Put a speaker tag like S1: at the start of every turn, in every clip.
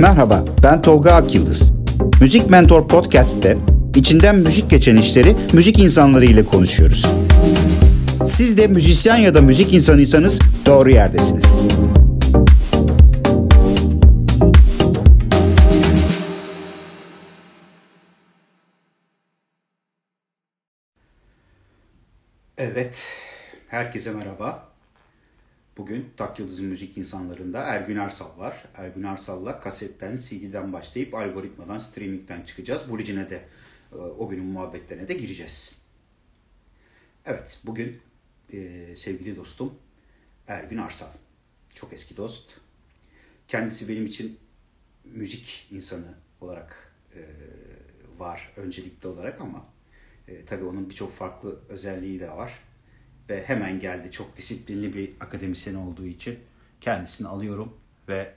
S1: Merhaba, ben Tolga Akyıldız. Müzik Mentor Podcast'te içinden müzik geçen işleri müzik insanları ile konuşuyoruz. Siz de müzisyen ya da müzik insanıysanız doğru yerdesiniz. Evet, herkese merhaba. Bugün Tak Yıldız'ın müzik insanlarında Ergün Arsal var. Ergün Arsal'la kasetten, CD'den başlayıp algoritmadan, streamingden çıkacağız. Bulicine de e, o günün muhabbetlerine de gireceğiz. Evet, bugün e, sevgili dostum Ergün Arsal. Çok eski dost. Kendisi benim için müzik insanı olarak e, var öncelikli olarak ama e, tabii onun birçok farklı özelliği de var ve hemen geldi. Çok disiplinli bir akademisyen olduğu için kendisini alıyorum ve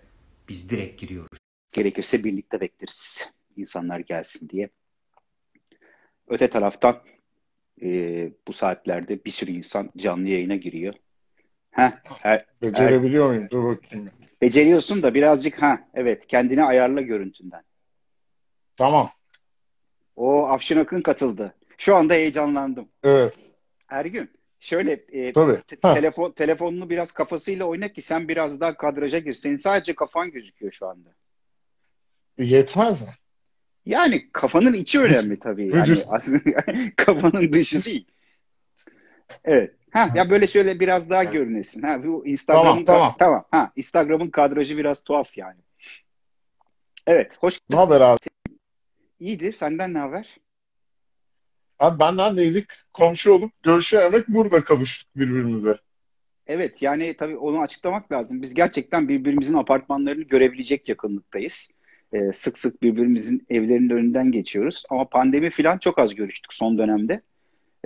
S1: biz direkt giriyoruz. Gerekirse birlikte bekleriz insanlar gelsin diye. Öte taraftan e, bu saatlerde bir sürü insan canlı yayına giriyor.
S2: Heh, er, Becerebiliyor er, muyum? Dur bakayım.
S1: Beceriyorsun da birazcık ha evet kendini ayarla görüntünden.
S2: Tamam.
S1: O Afşin Akın katıldı. Şu anda heyecanlandım.
S2: Evet.
S1: Ergün Şöyle e, te- telefon telefonunu biraz kafasıyla oyna ki sen biraz daha kadraja gir. Senin sadece kafan gözüküyor şu anda.
S2: Yetmez mi?
S1: Yani kafanın içi önemli tabii. Yani aslında kafanın dışı değil. Evet. Ha ya böyle şöyle biraz daha görünesin. Ha bu Instagram'ın tamam, tamam. tamam. Ha Instagram'ın kadrajı biraz tuhaf yani. Evet, hoş
S2: Ne haber abi?
S1: İyidir. Senden ne haber?
S2: Abi benden neydik? Komşu olup görüşememek burada kavuştuk birbirimize.
S1: Evet yani tabii onu açıklamak lazım. Biz gerçekten birbirimizin apartmanlarını görebilecek yakınlıktayız. Ee, sık sık birbirimizin evlerinin önünden geçiyoruz. Ama pandemi falan çok az görüştük son dönemde.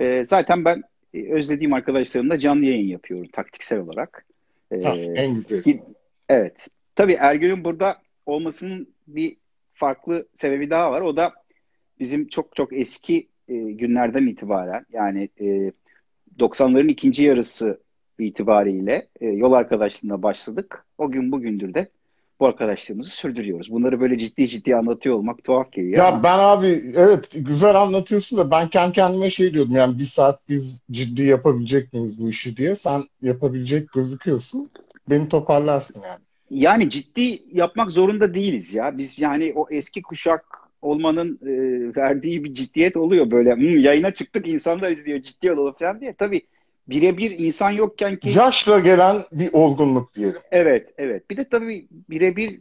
S1: Ee, zaten ben e, özlediğim arkadaşlarımla canlı yayın yapıyorum taktiksel olarak.
S2: Ee, ha, en güzel.
S1: Evet. Tabii Ergün'ün burada olmasının bir farklı sebebi daha var. O da bizim çok çok eski e, günlerden itibaren yani e, 90'ların ikinci yarısı itibariyle e, yol arkadaşlığına başladık. O gün bugündür de bu arkadaşlığımızı sürdürüyoruz. Bunları böyle ciddi ciddi anlatıyor olmak tuhaf geliyor.
S2: Ya ama... ben abi evet güzel anlatıyorsun da ben kendi kendime şey diyordum yani bir saat biz ciddi yapabilecek miyiz bu işi diye. Sen yapabilecek gözüküyorsun. Beni toparlarsın yani.
S1: Yani ciddi yapmak zorunda değiliz ya. Biz yani o eski kuşak olmanın e, verdiği bir ciddiyet oluyor böyle. Hmm, yayına çıktık insanlar izliyor ciddi olalım falan diye. Tabii birebir insan yokken ki...
S2: Yaşla gelen bir olgunluk diyelim.
S1: Evet, evet. Bir de tabii birebir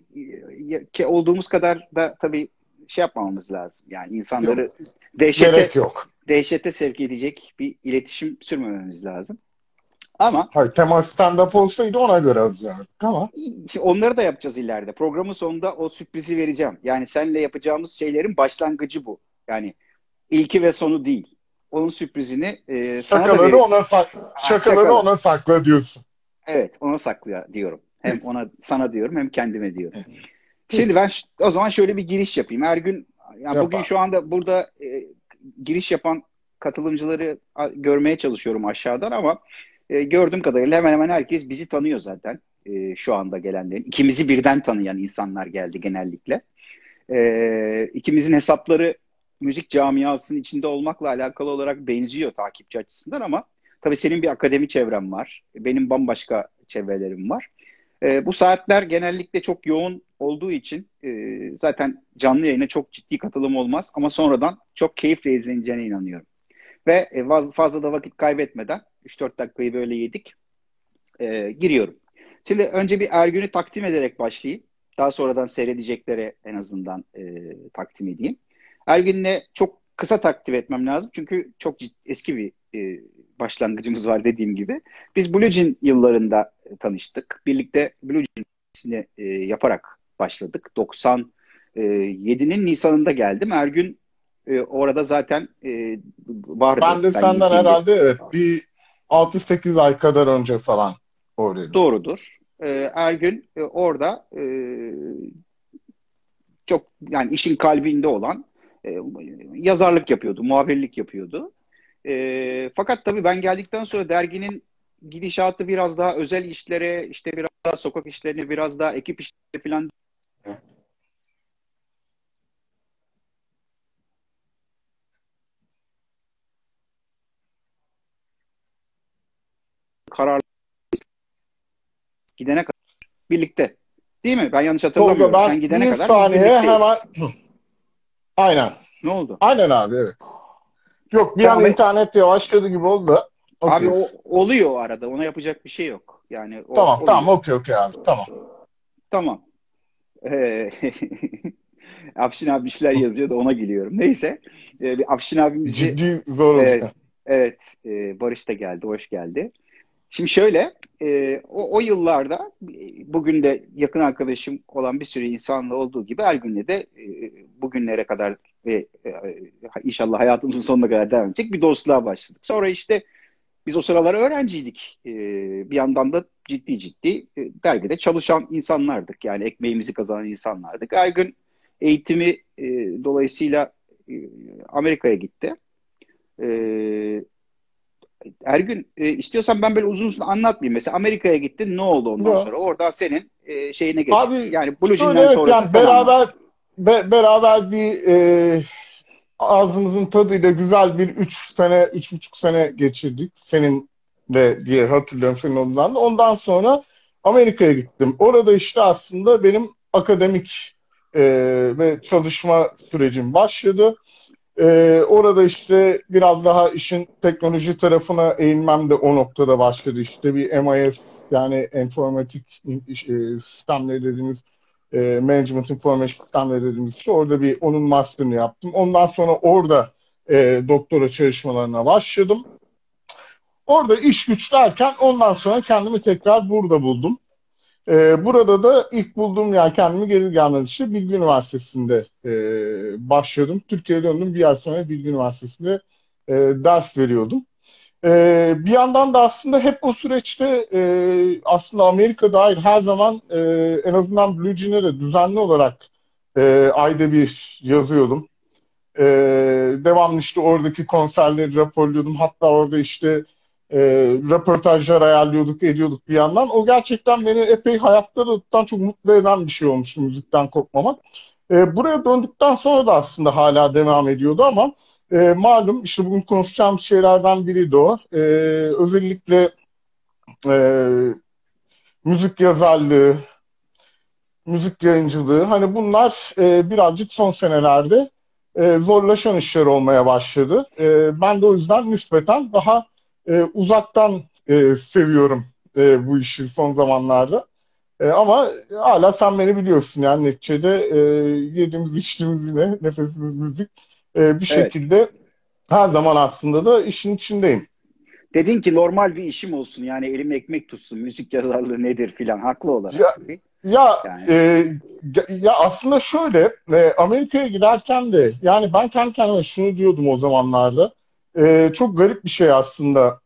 S1: e, ki olduğumuz kadar da tabii şey yapmamamız lazım. Yani insanları yok. dehşete, Gerek yok. dehşete sevk edecek bir iletişim sürmememiz lazım. Ama
S2: Hayır, tema stand-up olsaydı ona göre hazırlanırdık ama.
S1: Onları da yapacağız ileride. Programın sonunda o sürprizi vereceğim. Yani seninle yapacağımız şeylerin başlangıcı bu. Yani ilki ve sonu değil. Onun sürprizini e,
S2: sana şakaları da ona sakla. Şakaları şakaları. ona sakla diyorsun.
S1: Evet, ona sakla diyorum. Hem ona sana diyorum hem kendime diyorum. Şimdi ben o zaman şöyle bir giriş yapayım. Her gün yani bugün şu anda burada e, giriş yapan katılımcıları görmeye çalışıyorum aşağıdan ama e, gördüğüm kadarıyla hemen hemen herkes bizi tanıyor zaten. E, şu anda gelenlerin. İkimizi birden tanıyan insanlar geldi genellikle. E, ikimizin hesapları müzik camiasının içinde olmakla alakalı olarak benziyor takipçi açısından ama tabii senin bir akademi çevren var. Benim bambaşka çevrelerim var. E, bu saatler genellikle çok yoğun olduğu için e, zaten canlı yayına çok ciddi katılım olmaz ama sonradan çok keyifle izleneceğine inanıyorum. Ve e, fazla da vakit kaybetmeden 3-4 dakikayı böyle yedik. E, giriyorum. Şimdi önce bir Ergün'ü takdim ederek başlayayım. Daha sonradan seyredeceklere en azından e, takdim edeyim. Ergün'le çok kısa takdim etmem lazım. Çünkü çok ciddi, eski bir e, başlangıcımız var dediğim gibi. Biz Blue Jean yıllarında e, tanıştık. Birlikte Blue Jean'ini e, yaparak başladık. 97'nin Nisan'ında geldim. Ergün e, orada zaten e, vardı.
S2: Ben de senden herhalde evet bir 6-8 ay kadar önce falan oradaydım.
S1: Doğrudur. E, Ergün e, orada e, çok yani işin kalbinde olan e, yazarlık yapıyordu, muhabirlik yapıyordu. E, fakat tabii ben geldikten sonra derginin gidişatı biraz daha özel işlere, işte biraz daha sokak işlerine, biraz daha ekip işlerine falan Gidene kadar. Birlikte. Değil mi? Ben yanlış hatırlamıyorum.
S2: Tolga, ben
S1: Sen gidene
S2: bir
S1: kadar
S2: saniye hemen Aynen.
S1: Ne oldu?
S2: Aynen abi evet. Yok bir
S1: Tamam,
S2: an internet yavaşladı gibi oldu. Okay.
S1: Abi o, oluyor o arada. Ona yapacak bir şey yok. Yani o,
S2: Tamam
S1: oluyor.
S2: tamam okey okey abi tamam.
S1: Tamam. Ee, Afşin abi bir şeyler yazıyor da ona gülüyorum. Neyse. Ee, bir Afşin abimizi
S2: Ciddi zor oldu.
S1: Evet, evet e, Barış da geldi, hoş geldi. Şimdi şöyle, e, o, o yıllarda e, bugün de yakın arkadaşım olan bir sürü insanla olduğu gibi Ergün'le de e, bugünlere kadar ve e, inşallah hayatımızın sonuna kadar devam edecek bir dostluğa başladık. Sonra işte biz o sıralar öğrenciydik. E, bir yandan da ciddi ciddi e, dergide çalışan insanlardık. Yani ekmeğimizi kazanan insanlardık. Ergün eğitimi e, dolayısıyla e, Amerika'ya gitti. E, Ergün e, istiyorsan ben böyle uzun uzun anlatmayayım. Mesela Amerika'ya gittin ne oldu ondan
S2: Yok.
S1: sonra? Oradan senin e, şeyine geçtik.
S2: Abi,
S1: yani Blue Jean'den sonrası
S2: yani
S1: anlat.
S2: beraber be- beraber bir e, ağzımızın tadıyla güzel bir üç sene, üç buçuk sene geçirdik. Senin de diye hatırlıyorum senin ondan da. Ondan sonra Amerika'ya gittim. Orada işte aslında benim akademik e, ve çalışma sürecim başladı. E, orada işte biraz daha işin teknoloji tarafına eğilmem de o noktada başladı. İşte bir MIS yani informatik e, sistemleri dediğimiz e, Management Information Sistemleri dediğimiz şey. Orada bir onun master'ını yaptım. Ondan sonra orada e, doktora çalışmalarına başladım. Orada iş güç ondan sonra kendimi tekrar burada buldum. E, burada da ilk bulduğum yer kendimi gelir gelmez işte Bilgi Üniversitesi'nde e, başladım. Türkiye'ye döndüm. Bir ay sonra Bilgi Üniversitesi'nde e, ders veriyordum. Ee, bir yandan da aslında hep o süreçte e, aslında Amerika dair her zaman e, en azından Blue Jean'e de düzenli olarak e, ayda bir yazıyordum. E, devamlı işte oradaki konserleri raporluyordum. Hatta orada işte e, röportajlar ayarlıyorduk, ediyorduk bir yandan. O gerçekten beni epey hayatta da tutan çok mutlu eden bir şey olmuştu müzikten kopmamak. E, buraya döndükten sonra da aslında hala devam ediyordu ama e, malum işte bugün konuşacağım şeylerden biri de o. E, özellikle e, müzik yazarlığı, müzik yayıncılığı hani bunlar e, birazcık son senelerde e, zorlaşan işler olmaya başladı. E, ben de o yüzden nispeten daha e, uzaktan e, seviyorum e, bu işi son zamanlarda. E, ama hala sen beni biliyorsun yani neticede e, yediğimiz içtiğimiz yine nefesimiz müzik e, bir
S1: Evet.
S2: şekilde her zaman aslında da işin içindeyim.
S1: Dedin ki normal bir işim olsun yani elim ekmek tutsun müzik yazarlığı nedir filan haklı olarak.
S2: Ya- Ya
S1: Yani.
S2: e, ya aslında şöyle e, Amerika'ya giderken de yani ben kendi kendime şunu diyordum o zamanlarda E, çok garip bir şey aslında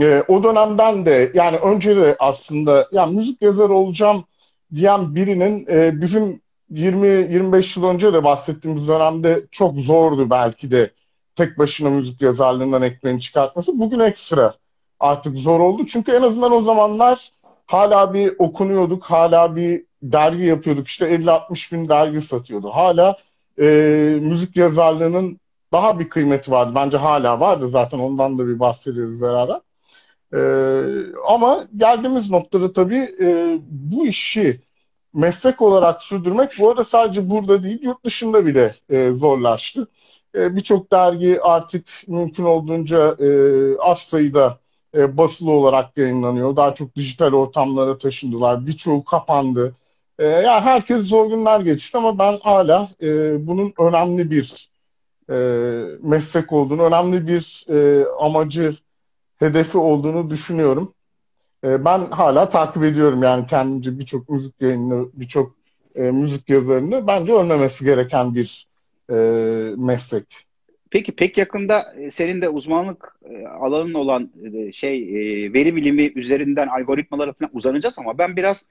S2: E, o dönemden de yani önce de aslında ya müzik yazarı olacağım diyen birinin e, bizim 20-25 yıl önce de bahsettiğimiz dönemde çok zordu belki de tek başına müzik yazarlığından ekmeğini çıkartması. Bugün ekstra artık zor oldu. Çünkü en azından o zamanlar hala bir okunuyorduk, hala bir dergi yapıyorduk. İşte 50-60 bin dergi satıyordu. Hala e, müzik yazarlığının daha bir kıymeti vardı. Bence hala vardı zaten ondan da bir bahsederiz beraber. E, ama geldiğimiz noktada tabii e, bu işi meslek olarak sürdürmek bu arada sadece burada değil yurt dışında bile e, zorlaştı. E, Birçok dergi artık mümkün olduğunca e, az sayıda e, basılı olarak yayınlanıyor. Daha çok dijital ortamlara taşındılar. Birçoğu kapandı. E, yani herkes zor günler geçti ama ben hala e, bunun önemli bir e, meslek olduğunu, önemli bir e, amacı, hedefi olduğunu düşünüyorum. E, ben hala takip ediyorum yani kendimce birçok müzik yayını, birçok e, müzik yazarını. Bence ölmemesi gereken bir e, meslek.
S1: Peki pek yakında e, senin de uzmanlık e, alanın olan e, şey veri bilimi üzerinden algoritmalara falan uzanacağız ama ben biraz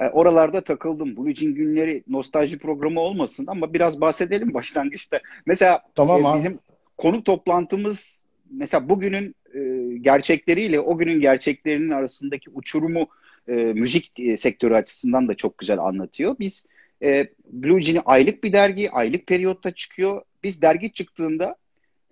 S1: e, oralarda takıldım. Blue Jean günleri nostalji programı olmasın ama biraz bahsedelim başlangıçta. Mesela
S2: Tamam
S1: e,
S2: abi.
S1: bizim konuk toplantımız mesela bugünün e, gerçekleriyle o günün gerçeklerinin arasındaki uçurumu e, müzik e, sektörü açısından da çok güzel anlatıyor. Biz e, Blue Jean'i aylık bir dergi, aylık periyotta çıkıyor. Biz dergi çıktığında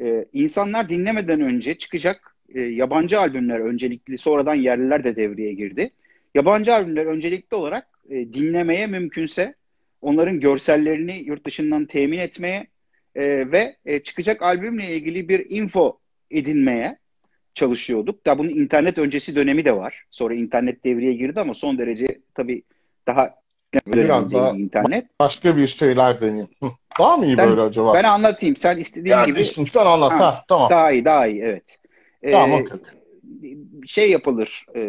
S1: e, insanlar dinlemeden önce çıkacak e, yabancı albümler öncelikli, sonradan yerliler de devreye girdi. Yabancı albümler öncelikli olarak e, dinlemeye mümkünse onların görsellerini yurt dışından temin etmeye e, ve e, çıkacak albümle ilgili bir info edinmeye çalışıyorduk. Da bunun internet öncesi dönemi de var. Sonra internet devreye girdi ama son derece tabii daha
S2: Biraz daha internet. başka bir şeyler deneyim. Daha mı iyi sen, böyle acaba?
S1: Ben anlatayım. Sen istediğin yani gibi.
S2: Sen anlat. Ha, ha, tamam.
S1: Daha iyi, daha iyi. Evet.
S2: Tamam, ee, okay.
S1: Şey yapılır. E,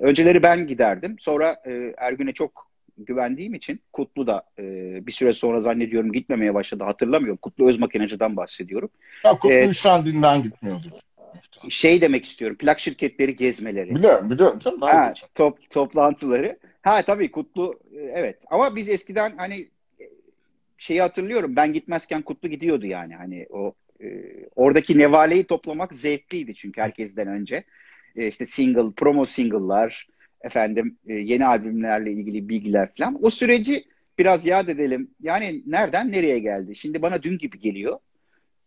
S1: önceleri ben giderdim. Sonra e, Ergün'e çok güvendiğim için Kutlu da e, bir süre sonra zannediyorum gitmemeye başladı. Hatırlamıyorum. Kutlu öz makinacıdan bahsediyorum.
S2: Ya Kutlu ee, şu an dinden gitmiyordur.
S1: Şey demek istiyorum. Plak şirketleri gezmeleri.
S2: Biliyorum biliyorum.
S1: Ha, top, toplantıları. Ha tabii Kutlu e, evet. Ama biz eskiden hani şeyi hatırlıyorum. Ben gitmezken Kutlu gidiyordu yani. Hani o e, oradaki nevaleyi toplamak zevkliydi çünkü herkesten önce. E, işte single, promo single'lar, efendim e, yeni albümlerle ilgili bilgiler falan. O süreci biraz yad edelim. Yani nereden nereye geldi? Şimdi bana dün gibi geliyor.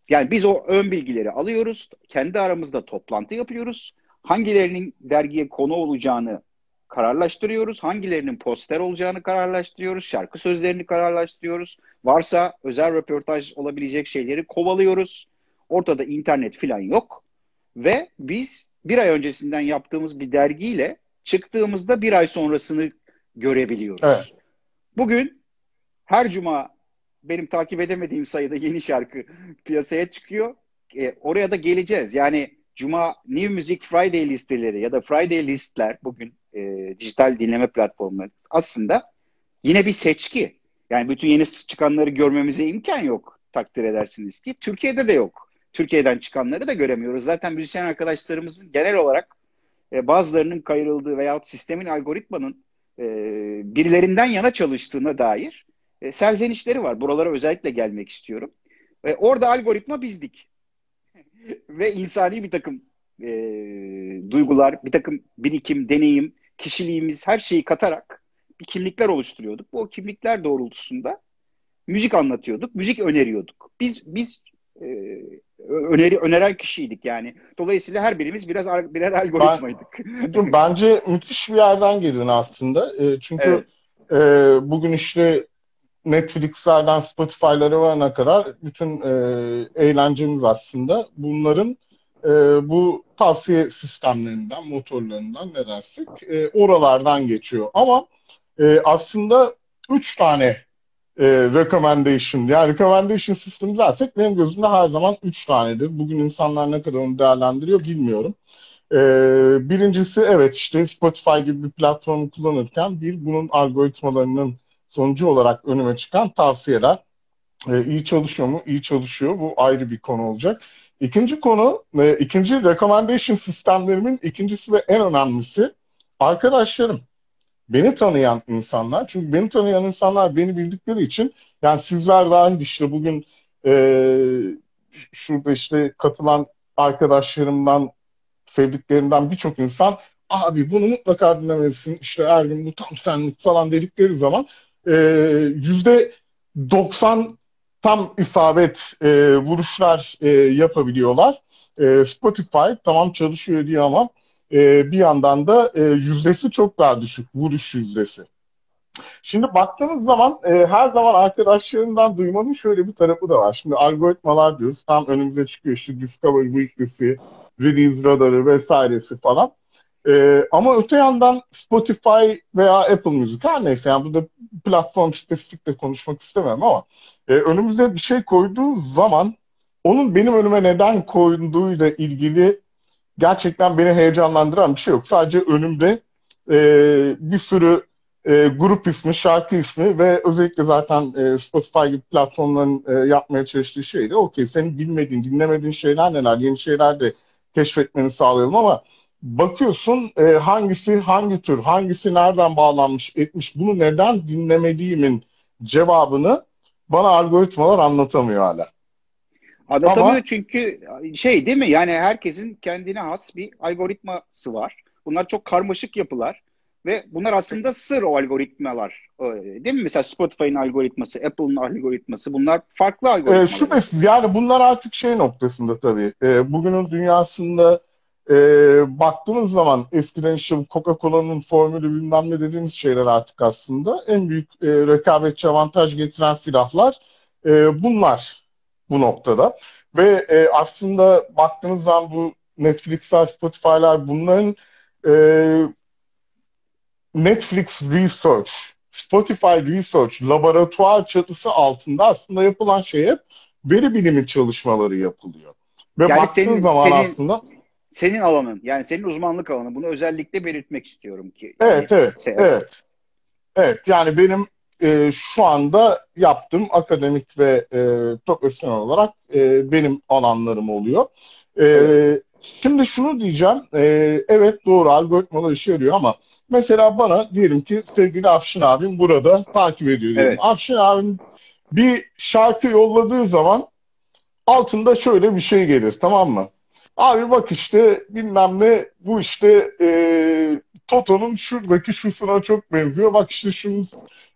S1: Yani biz o ön bilgileri alıyoruz. Kendi aramızda toplantı yapıyoruz. Hangilerinin dergiye konu olacağını kararlaştırıyoruz. Hangilerinin poster olacağını kararlaştırıyoruz. Şarkı sözlerini kararlaştırıyoruz. Varsa özel röportaj olabilecek şeyleri kovalıyoruz. Ortada internet falan yok. Ve biz bir ay öncesinden yaptığımız bir dergiyle çıktığımızda bir ay sonrasını görebiliyoruz. Evet. Bugün her cuma benim takip edemediğim sayıda yeni şarkı piyasaya çıkıyor. E, oraya da geleceğiz. Yani Cuma New Music Friday listeleri ya da Friday listler bugün e, dijital dinleme platformları aslında yine bir seçki. Yani bütün yeni çıkanları görmemize imkan yok takdir edersiniz ki. Türkiye'de de yok. Türkiye'den çıkanları da göremiyoruz. Zaten müzisyen arkadaşlarımızın genel olarak e, bazılarının kayırıldığı veya sistemin algoritmanın e, birilerinden yana çalıştığına dair e, serzenişleri var. Buralara özellikle gelmek istiyorum. E, orada algoritma bizdik. Ve insani bir takım e, duygular, bir takım birikim, deneyim, kişiliğimiz her şeyi katarak bir kimlikler oluşturuyorduk. Bu kimlikler doğrultusunda müzik anlatıyorduk, müzik öneriyorduk. Biz biz e, öneri öneren kişiydik yani. Dolayısıyla her birimiz biraz birer algoritmaydık.
S2: Ben, bence müthiş bir yerden girdin aslında. E, çünkü evet. e, bugün işte Netflix'lerden Spotify'lara varana kadar bütün e, eğlencemiz aslında bunların e, bu tavsiye sistemlerinden, motorlarından ne dersek e, oralardan geçiyor. Ama e, aslında üç tane e, recommendation, yani recommendation sistemi dersek benim gözümde her zaman üç tanedir. Bugün insanlar ne kadar onu değerlendiriyor bilmiyorum. E, birincisi evet işte Spotify gibi bir platformu kullanırken bir bunun algoritmalarının sonucu olarak önüme çıkan tavsiyeler. E, iyi çalışıyor mu? İyi çalışıyor. Bu ayrı bir konu olacak. İkinci konu, e, ikinci recommendation sistemlerimin ikincisi ve en önemlisi arkadaşlarım. Beni tanıyan insanlar. Çünkü beni tanıyan insanlar beni bildikleri için yani sizler dahil işte bugün e, şurada işte katılan arkadaşlarımdan sevdiklerimden birçok insan abi bunu mutlaka dinlemelisin işte Ergin bu tam senlik falan dedikleri zaman e, yüzde 90 tam isabet e, vuruşlar e, yapabiliyorlar. E, Spotify tamam çalışıyor diye ama e, bir yandan da e, yüzdesi çok daha düşük vuruş yüzdesi. Şimdi baktığınız zaman e, her zaman arkadaşlarından duymanın şöyle bir tarafı da var. Şimdi algoritmalar diyoruz. Tam önümüze çıkıyor işte Discover Weekly'si, Release Radar'ı vesairesi falan. Ee, ama öte yandan Spotify veya Apple Music her neyse yani burada platform spesifik de konuşmak istemem ama e, önümüze bir şey koyduğu zaman onun benim önüme neden koyduğuyla ilgili gerçekten beni heyecanlandıran bir şey yok. Sadece önümde e, bir sürü e, grup ismi, şarkı ismi ve özellikle zaten e, Spotify gibi platformların e, yapmaya çalıştığı şey de okey senin bilmediğin, dinlemediğin şeyler neler, yeni şeyler de keşfetmeni sağlayalım ama bakıyorsun e, hangisi hangi tür, hangisi nereden bağlanmış etmiş, bunu neden dinlemediğimin cevabını bana algoritmalar anlatamıyor hala.
S1: Anlatamıyor Ama, çünkü şey değil mi yani herkesin kendine has bir algoritması var. Bunlar çok karmaşık yapılar ve bunlar aslında sır o algoritmalar. Değil mi? Mesela Spotify'ın algoritması, Apple'ın algoritması bunlar farklı algoritmalar. E,
S2: şüphesiz yani bunlar artık şey noktasında tabii. E, bugünün dünyasında e, baktığınız zaman eskiden işte Coca-Cola'nın formülü bilmem ne dediğimiz şeyler artık aslında en büyük e, rekabetçi avantaj getiren silahlar e, bunlar bu noktada. Ve e, aslında baktığınız zaman bu Netflix'ler, Spotify'lar bunların e, Netflix Research, Spotify Research laboratuvar çatısı altında aslında yapılan şey hep veri bilimi çalışmaları yapılıyor. Ve yani baktığın senin, zaman senin, aslında
S1: senin alanın yani senin uzmanlık alanı bunu özellikle belirtmek istiyorum ki.
S2: Evet yani, evet şey, evet. Evet yani benim e, şu anda yaptığım akademik ve e, profesyonel olarak e, benim alanlarım oluyor. E, evet. Şimdi şunu diyeceğim. E, evet doğru algoritmalar işe yarıyor ama mesela bana diyelim ki sevgili Afşin abim burada takip ediyor. Diyelim. Evet. Afşin abim bir şarkı yolladığı zaman altında şöyle bir şey gelir tamam mı? Abi bak işte bilmem ne bu işte e, Toto'nun şuradaki şusuna çok benziyor. Bak işte şunu.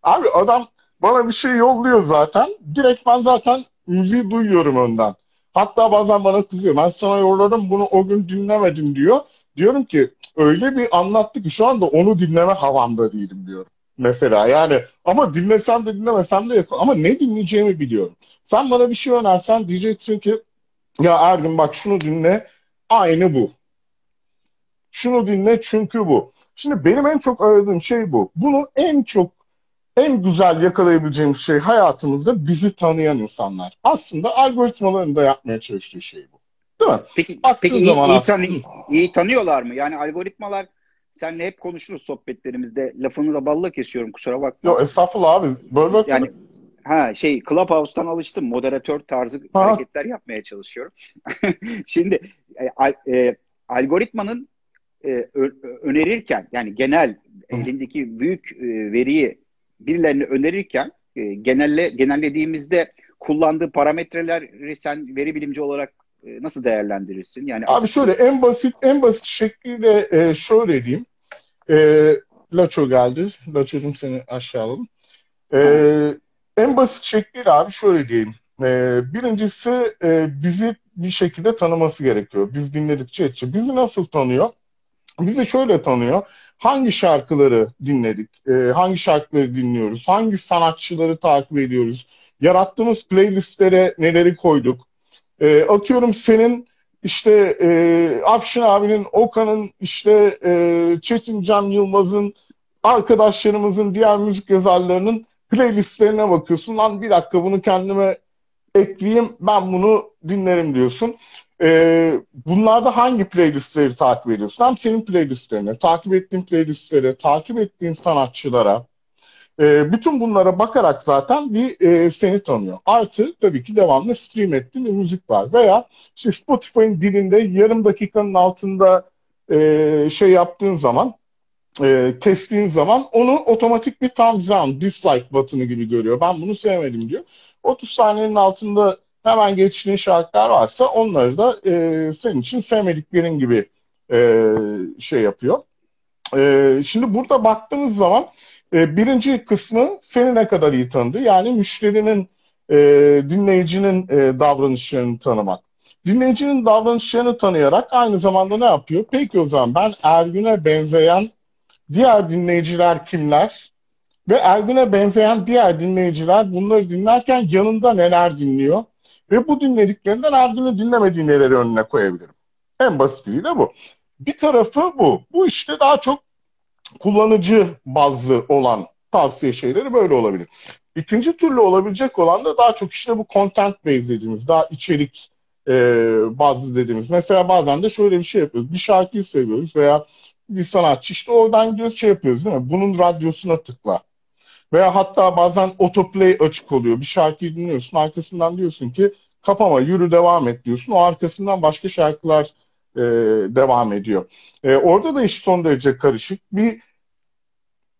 S2: Abi adam bana bir şey yolluyor zaten. Direkt ben zaten müziği duyuyorum önden. Hatta bazen bana kızıyor. Ben sana yolladım bunu o gün dinlemedim diyor. Diyorum ki öyle bir anlattı ki şu anda onu dinleme havamda değilim diyorum. Mesela yani ama dinlesem de dinlemesem de yakın. Ama ne dinleyeceğimi biliyorum. Sen bana bir şey önersen diyeceksin ki ya Ergün bak şunu dinle aynı bu. Şunu dinle çünkü bu. Şimdi benim en çok aradığım şey bu. Bunu en çok en güzel yakalayabileceğimiz şey hayatımızda bizi tanıyan insanlar. Aslında algoritmaların da yapmaya çalıştığı şey bu. Değil mi?
S1: Peki, peki iyi, iyi, tanı iyi tanıyorlar mı? Yani algoritmalar senle hep konuşuruz sohbetlerimizde. Lafını da balla kesiyorum kusura bakma.
S2: Yok estağfurullah abi. Böyle
S1: yani ha şey Clubhouse'tan alıştım. Moderatör tarzı ha. hareketler yapmaya çalışıyorum. Şimdi e, al, e, algoritmanın e, önerirken yani genel elindeki büyük e, veriyi birilerine önerirken e, genelle genellediğimizde kullandığı parametreleri sen veri bilimci olarak e, nasıl değerlendirirsin? Yani
S2: Abi şöyle en basit en basit şekliyle e, şöyle diyeyim. E, Laço geldi. Laço'cum seni aşağı alalım. E, en basit şekliyle abi şöyle diyeyim. E, birincisi e, bizi bir şekilde tanıması gerekiyor. Biz dinledikçe etçe. Bizi nasıl tanıyor? Bizi şöyle tanıyor. Hangi şarkıları dinledik? E, hangi şarkıları dinliyoruz? Hangi sanatçıları takip ediyoruz? Yarattığımız playlistlere neleri koyduk? E, atıyorum senin işte e, Afşin abinin, Okan'ın, işte e, Çetin Cem Yılmaz'ın, arkadaşlarımızın, diğer müzik yazarlarının playlistlerine bakıyorsun. Lan bir dakika bunu kendime ekleyeyim, ben bunu dinlerim diyorsun. E, bunlarda hangi playlistleri takip ediyorsun? Hem senin playlistlerine, takip ettiğin playlistlere, takip ettiğin sanatçılara, e, bütün bunlara bakarak zaten bir e, seni tanıyor. Artı tabii ki devamlı stream ettiğin bir müzik var. Veya işte Spotify'ın dilinde yarım dakikanın altında e, şey yaptığın zaman e, kestiğin zaman onu otomatik bir thumbs down, dislike button'ı gibi görüyor. Ben bunu sevmedim diyor. 30 saniyenin altında hemen geçtiğin şarkılar varsa onları da e, senin için sevmediklerin gibi e, şey yapıyor. E, şimdi burada baktığımız zaman e, birinci kısmı seni ne kadar iyi tanıdı. Yani müşterinin, e, dinleyicinin e, davranışlarını tanımak. Dinleyicinin davranışlarını tanıyarak aynı zamanda ne yapıyor? Peki o zaman ben Ergün'e benzeyen diğer dinleyiciler kimler? Ve Ergün'e benzeyen diğer dinleyiciler bunları dinlerken yanında neler dinliyor? Ve bu dinlediklerinden Ergün'ü dinlemediği neleri önüne koyabilirim? En basitiyle bu. Bir tarafı bu. Bu işte daha çok kullanıcı bazlı olan tavsiye şeyleri böyle olabilir. İkinci türlü olabilecek olan da daha çok işte bu content based dediğimiz, daha içerik e, bazlı dediğimiz. Mesela bazen de şöyle bir şey yapıyoruz. Bir şarkıyı seviyoruz veya bir sanatçı işte oradan gidiyoruz şey yapıyoruz değil mi? Bunun radyosuna tıkla. Veya hatta bazen autoplay açık oluyor. Bir şarkıyı dinliyorsun arkasından diyorsun ki kapama yürü devam et diyorsun. O arkasından başka şarkılar e, devam ediyor. E, orada da iş son derece karışık. Bir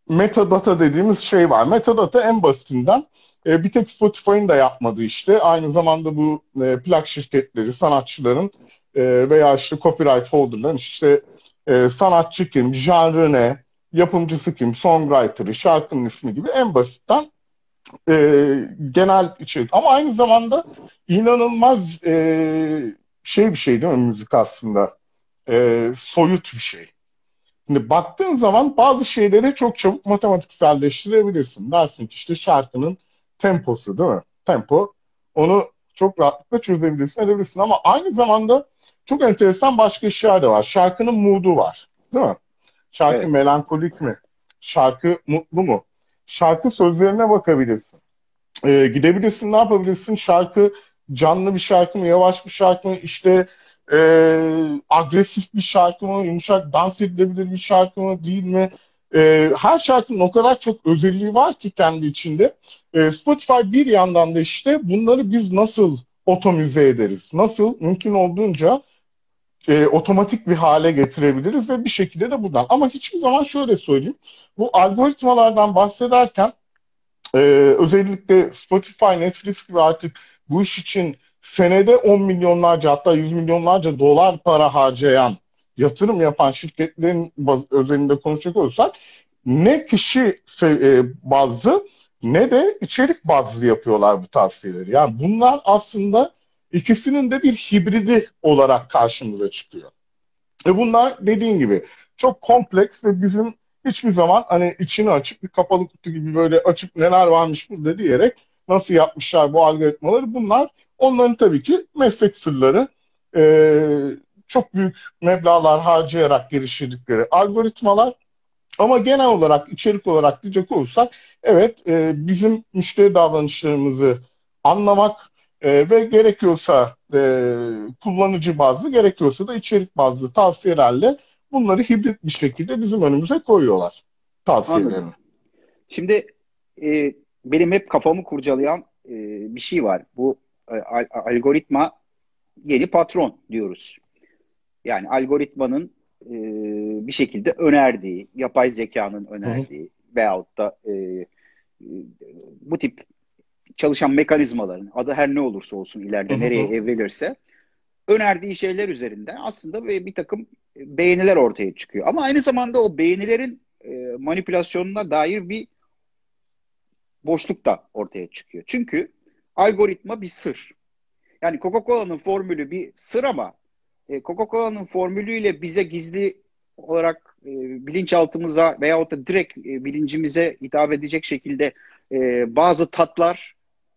S2: metadata dediğimiz şey var. Metadata en basitinden e, bir tek Spotify'ın da yapmadığı işte. Aynı zamanda bu e, plak şirketleri, sanatçıların e, veya işte copyright holder'ların işte e, sanatçı kim, janrı ne, yapımcısı kim, songwriter'ı, şarkının ismi gibi en basitten e, genel içerik. Ama aynı zamanda inanılmaz e, şey bir şey değil mi müzik aslında? e, soyut bir şey. Şimdi baktığın zaman bazı şeyleri çok çabuk matematikselleştirebilirsin. Dersin ki işte şarkının temposu değil mi? Tempo. Onu çok rahatlıkla çözebilirsin, edebilirsin. Ama aynı zamanda çok enteresan başka işler de var. Şarkının mood'u var. Değil mi? Şarkı evet. melankolik mi? Şarkı mutlu mu? Şarkı sözlerine bakabilirsin. Ee, gidebilirsin, ne yapabilirsin? Şarkı canlı bir şarkı mı, yavaş bir şarkı mı, işte e, agresif bir şarkı mı, yumuşak dans edilebilir bir şarkı mı, değil mi? E, her şarkının o kadar çok özelliği var ki kendi içinde. E, Spotify bir yandan da işte bunları biz nasıl otomize ederiz? Nasıl mümkün olduğunca e, otomatik bir hale getirebiliriz ve bir şekilde de buradan. Ama hiçbir zaman şöyle söyleyeyim. Bu algoritmalardan bahsederken e, özellikle Spotify, Netflix gibi artık bu iş için senede 10 milyonlarca hatta 100 milyonlarca dolar para harcayan yatırım yapan şirketlerin özelinde konuşacak olursak ne kişi e, bazlı ne de içerik bazlı yapıyorlar bu tavsiyeleri. Yani bunlar aslında ikisinin de bir hibridi olarak karşımıza çıkıyor. Ve bunlar dediğin gibi çok kompleks ve bizim hiçbir zaman hani içini açıp bir kapalı kutu gibi böyle açıp neler varmış burada diyerek nasıl yapmışlar bu algoritmaları bunlar onların tabii ki meslek sırları. Ee, çok büyük meblalar harcayarak geliştirdikleri algoritmalar. Ama genel olarak, içerik olarak diyecek olursak, evet e, bizim müşteri davranışlarımızı anlamak e, ve gerekiyorsa e, kullanıcı bazlı, gerekiyorsa da içerik bazlı tavsiyelerle bunları hibrit bir şekilde bizim önümüze koyuyorlar tavsiyelerini. Anladım.
S1: Şimdi e, benim hep kafamı kurcalayan e, bir şey var. Bu e, algoritma yeni patron diyoruz. Yani algoritmanın e, bir şekilde önerdiği, yapay zekanın önerdiği Hı. veyahut da e, e, bu tip çalışan mekanizmaların adı her ne olursa olsun ileride Hı. nereye evrilirse önerdiği şeyler üzerinden aslında bir takım beğeniler ortaya çıkıyor. Ama aynı zamanda o beğenilerin e, manipülasyonuna dair bir boşluk da ortaya çıkıyor. Çünkü algoritma bir sır. Yani Coca-Cola'nın formülü bir sır ama e, Coca-Cola'nın formülüyle bize gizli olarak e, bilinçaltımıza veyahut da direkt bilincimize hitap edecek şekilde bazı tatlar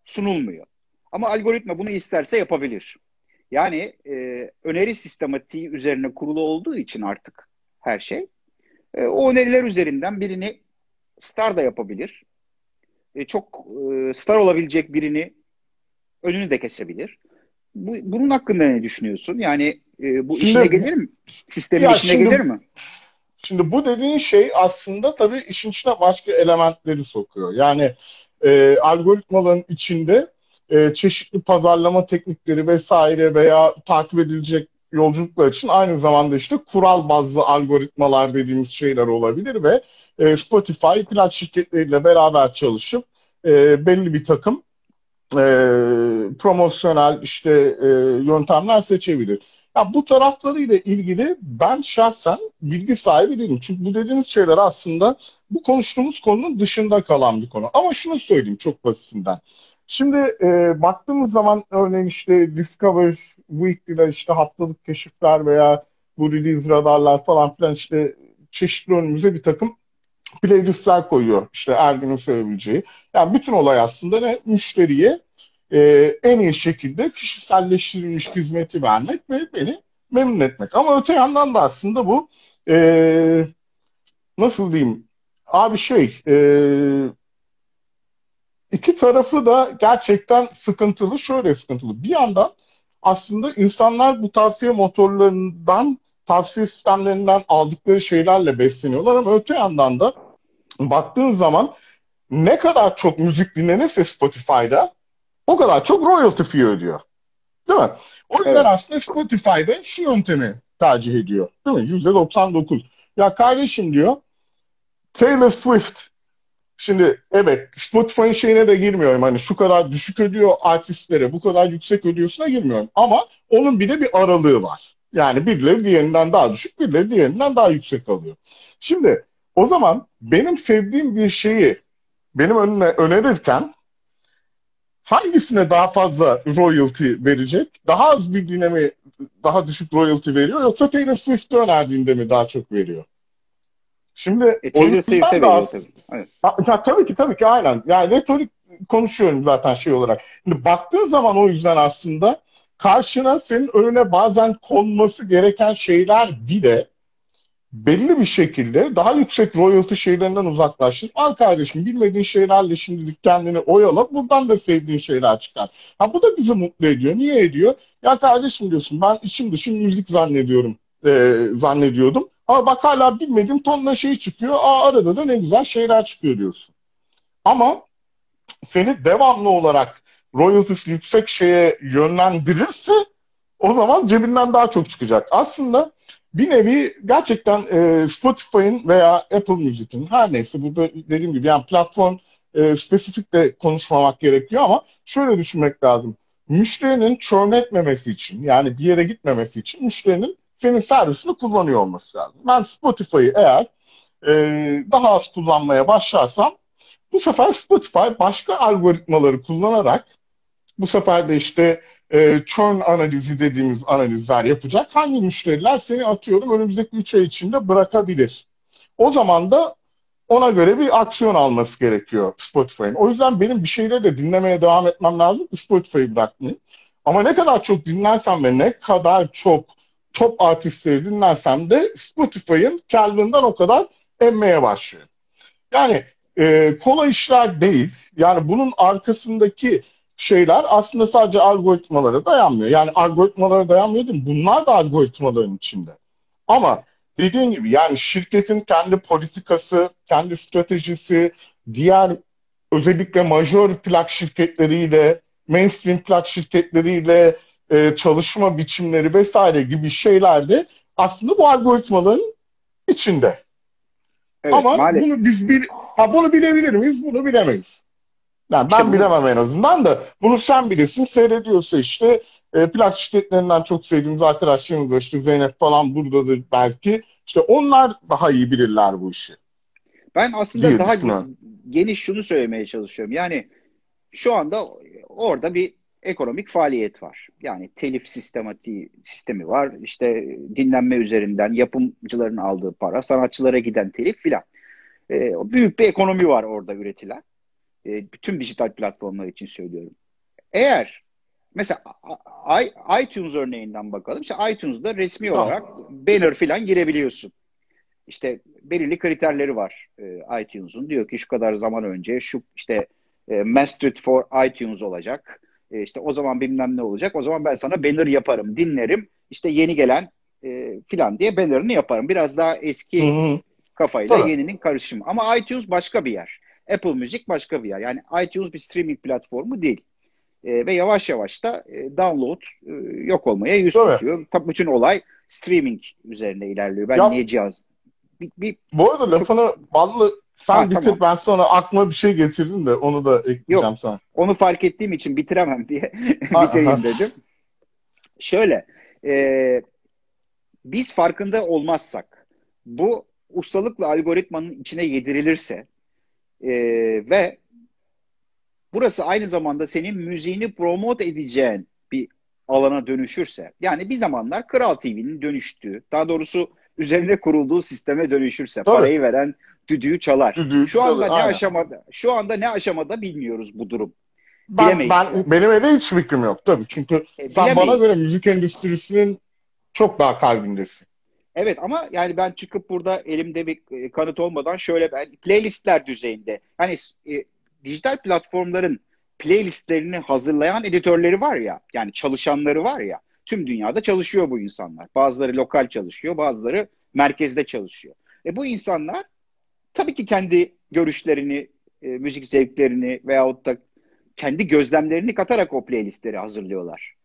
S1: sunulmuyor. Ama algoritma bunu isterse yapabilir. Yani e, öneri sistematiği üzerine kurulu olduğu için artık her şey. E, o öneriler üzerinden birini star da yapabilir. E, çok e, star olabilecek birini önünü de kesebilir. Bu, bunun hakkında ne düşünüyorsun? Yani e, bu şimdi, işine gelir mi? Sistemin işine şimdi, gelir mi?
S2: Şimdi bu dediğin şey aslında tabii işin içine başka elementleri sokuyor. Yani e, algoritmaların içinde e, çeşitli pazarlama teknikleri vesaire veya takip edilecek yolculuklar için aynı zamanda işte kural bazlı algoritmalar dediğimiz şeyler olabilir ve e, Spotify plak şirketleriyle beraber çalışıp e, belli bir takım e, promosyonel işte e, yöntemler seçebilir. Ya bu taraflarıyla ilgili ben şahsen bilgi sahibi değilim. Çünkü bu dediğiniz şeyler aslında bu konuştuğumuz konunun dışında kalan bir konu. Ama şunu söyleyeyim çok basitinden. Şimdi e, baktığımız zaman örneğin işte Discover Weekly'ler işte haftalık keşifler veya bu release radarlar falan filan işte çeşitli önümüze bir takım playlistler koyuyor. İşte Ergin'in söyleyebileceği. Yani bütün olay aslında ne? Müşteriye e, en iyi şekilde kişiselleştirilmiş hizmeti vermek ve beni memnun etmek. Ama öte yandan da aslında bu e, nasıl diyeyim abi şey e, iki tarafı da gerçekten sıkıntılı. Şöyle sıkıntılı. Bir yandan aslında insanlar bu tavsiye motorlarından, tavsiye sistemlerinden aldıkları şeylerle besleniyorlar ama öte yandan da baktığın zaman ne kadar çok müzik dinlenirse Spotify'da o kadar çok royalty fee ödüyor. Değil mi? O yüzden evet. aslında Spotify'da şu yöntemi tercih ediyor. Değil mi? %99. Ya kardeşim diyor Taylor Swift Şimdi evet Spotify'ın şeyine de girmiyorum. Hani şu kadar düşük ödüyor artistlere, bu kadar yüksek ödüyorsuna girmiyorum. Ama onun bir de bir aralığı var. Yani birileri diğerinden daha düşük, birileri diğerinden daha yüksek alıyor. Şimdi o zaman benim sevdiğim bir şeyi benim önüne önerirken hangisine daha fazla royalty verecek? Daha az bildiğine mi daha düşük royalty veriyor yoksa Taylor Swift'i önerdiğinde mi daha çok veriyor? Şimdi
S1: e, Taylor Swift'e veriyor tabii.
S2: Evet. Ya, tabii ki tabii ki aynen. Yani retorik konuşuyorum zaten şey olarak. Şimdi baktığın zaman o yüzden aslında karşına senin önüne bazen konması gereken şeyler bile belli bir şekilde daha yüksek royalty şeylerinden uzaklaştır. Al kardeşim bilmediğin şeylerle şimdilik kendini oyala. Buradan da sevdiğin şeyler çıkar. Ha bu da bizi mutlu ediyor. Niye ediyor? Ya kardeşim diyorsun ben içim dışım müzik zannediyorum. E, zannediyordum. Ama bak hala bilmediğim tonla şey çıkıyor. Aa arada da ne güzel şeyler çıkıyor diyorsun. Ama seni devamlı olarak royalties yüksek şeye yönlendirirse o zaman cebinden daha çok çıkacak. Aslında bir nevi gerçekten e, Spotify'ın veya Apple Music'in her neyse bu dediğim gibi yani platform e, spesifik de konuşmamak gerekiyor ama şöyle düşünmek lazım. Müşterinin churn etmemesi için yani bir yere gitmemesi için müşterinin senin servisini kullanıyor olması lazım. Ben Spotify'ı eğer e, daha az kullanmaya başlarsam bu sefer Spotify başka algoritmaları kullanarak bu sefer de işte e, churn analizi dediğimiz analizler yapacak. Hangi müşteriler seni atıyorum önümüzdeki 3 ay içinde bırakabilir? O zaman da ona göre bir aksiyon alması gerekiyor Spotify'ın. O yüzden benim bir şeyleri de dinlemeye devam etmem lazım Spotify'ı bırakmayayım. Ama ne kadar çok dinlersem ve ne kadar çok top artistleri dinlersem de Spotify'ın karlılığından o kadar emmeye başlıyor. Yani e, kolay işler değil. Yani bunun arkasındaki şeyler aslında sadece algoritmalara dayanmıyor. Yani algoritmalara dayanmıyor değil mi? Bunlar da algoritmaların içinde. Ama dediğin gibi yani şirketin kendi politikası, kendi stratejisi, diğer özellikle major plak şirketleriyle, mainstream plak şirketleriyle e, çalışma biçimleri vesaire gibi şeyler de aslında bu algoritmaların içinde. Evet, Ama maalesef. bunu biz bir ha bunu bilebilir miyiz? Bunu bilemeyiz. Yani ben işte bilemem en azından da bunu sen bilirsin seyrediyorsa işte e, plak şirketlerinden çok sevdiğimiz arkadaşlarımız var işte Zeynep falan buradadır belki. İşte onlar daha iyi bilirler bu işi.
S1: Ben aslında daha geniş şunu söylemeye çalışıyorum. Yani şu anda orada bir ekonomik faaliyet var. Yani telif sistematiği sistemi var. İşte dinlenme üzerinden yapımcıların aldığı para, sanatçılara giden telif filan. E, büyük bir ekonomi var orada üretilen. E, bütün dijital platformlar için söylüyorum. Eğer mesela iTunes örneğinden bakalım. İşte iTunes'da resmi olarak banner filan girebiliyorsun. İşte belirli kriterleri var e, iTunes'un. Diyor ki şu kadar zaman önce şu işte e, Mastered for iTunes olacak. E, işte o zaman bilmem ne olacak. O zaman ben sana banner yaparım, dinlerim. İşte yeni gelen e, filan diye banner'ını yaparım. Biraz daha eski Hı-hı. kafayla Tabii. yeninin karışımı. Ama iTunes başka bir yer. Apple Müzik başka bir yer. Yani iTunes bir streaming platformu değil. E, ve yavaş yavaş da e, download e, yok olmaya yüz Tabii. tutuyor. Tabii bütün olay streaming üzerine ilerliyor. Ben ya, niye cihaz...
S2: Bir, bir, bu arada lafını ballı sen ha, bitir tamam. ben sonra aklıma bir şey getirdim de onu da ekleyeceğim Yok, sana.
S1: Onu fark ettiğim için bitiremem diye bitireyim dedim. Şöyle e, biz farkında olmazsak bu ustalıkla algoritmanın içine yedirilirse e, ve burası aynı zamanda senin müziğini promote edeceğin bir alana dönüşürse yani bir zamanlar Kral TV'nin dönüştüğü daha doğrusu üzerine kurulduğu sisteme dönüşürse Tabii. parayı veren düdüğü çalar. Düdüğü şu anda çalar, ne aynen. aşamada şu anda ne aşamada bilmiyoruz bu durum.
S2: Ben, ben benim evde hiç fikrim yok tabii. Çünkü e, sen bana göre müzik endüstrisinin çok daha kalbindesin.
S1: Evet ama yani ben çıkıp burada elimde bir e, kanıt olmadan şöyle ben playlistler düzeyinde hani e, dijital platformların playlistlerini hazırlayan editörleri var ya yani çalışanları var ya tüm dünyada çalışıyor bu insanlar. Bazıları lokal çalışıyor, bazıları merkezde çalışıyor. E bu insanlar tabii ki kendi görüşlerini, e, müzik zevklerini veyahut da kendi gözlemlerini katarak o playlistleri hazırlıyorlar.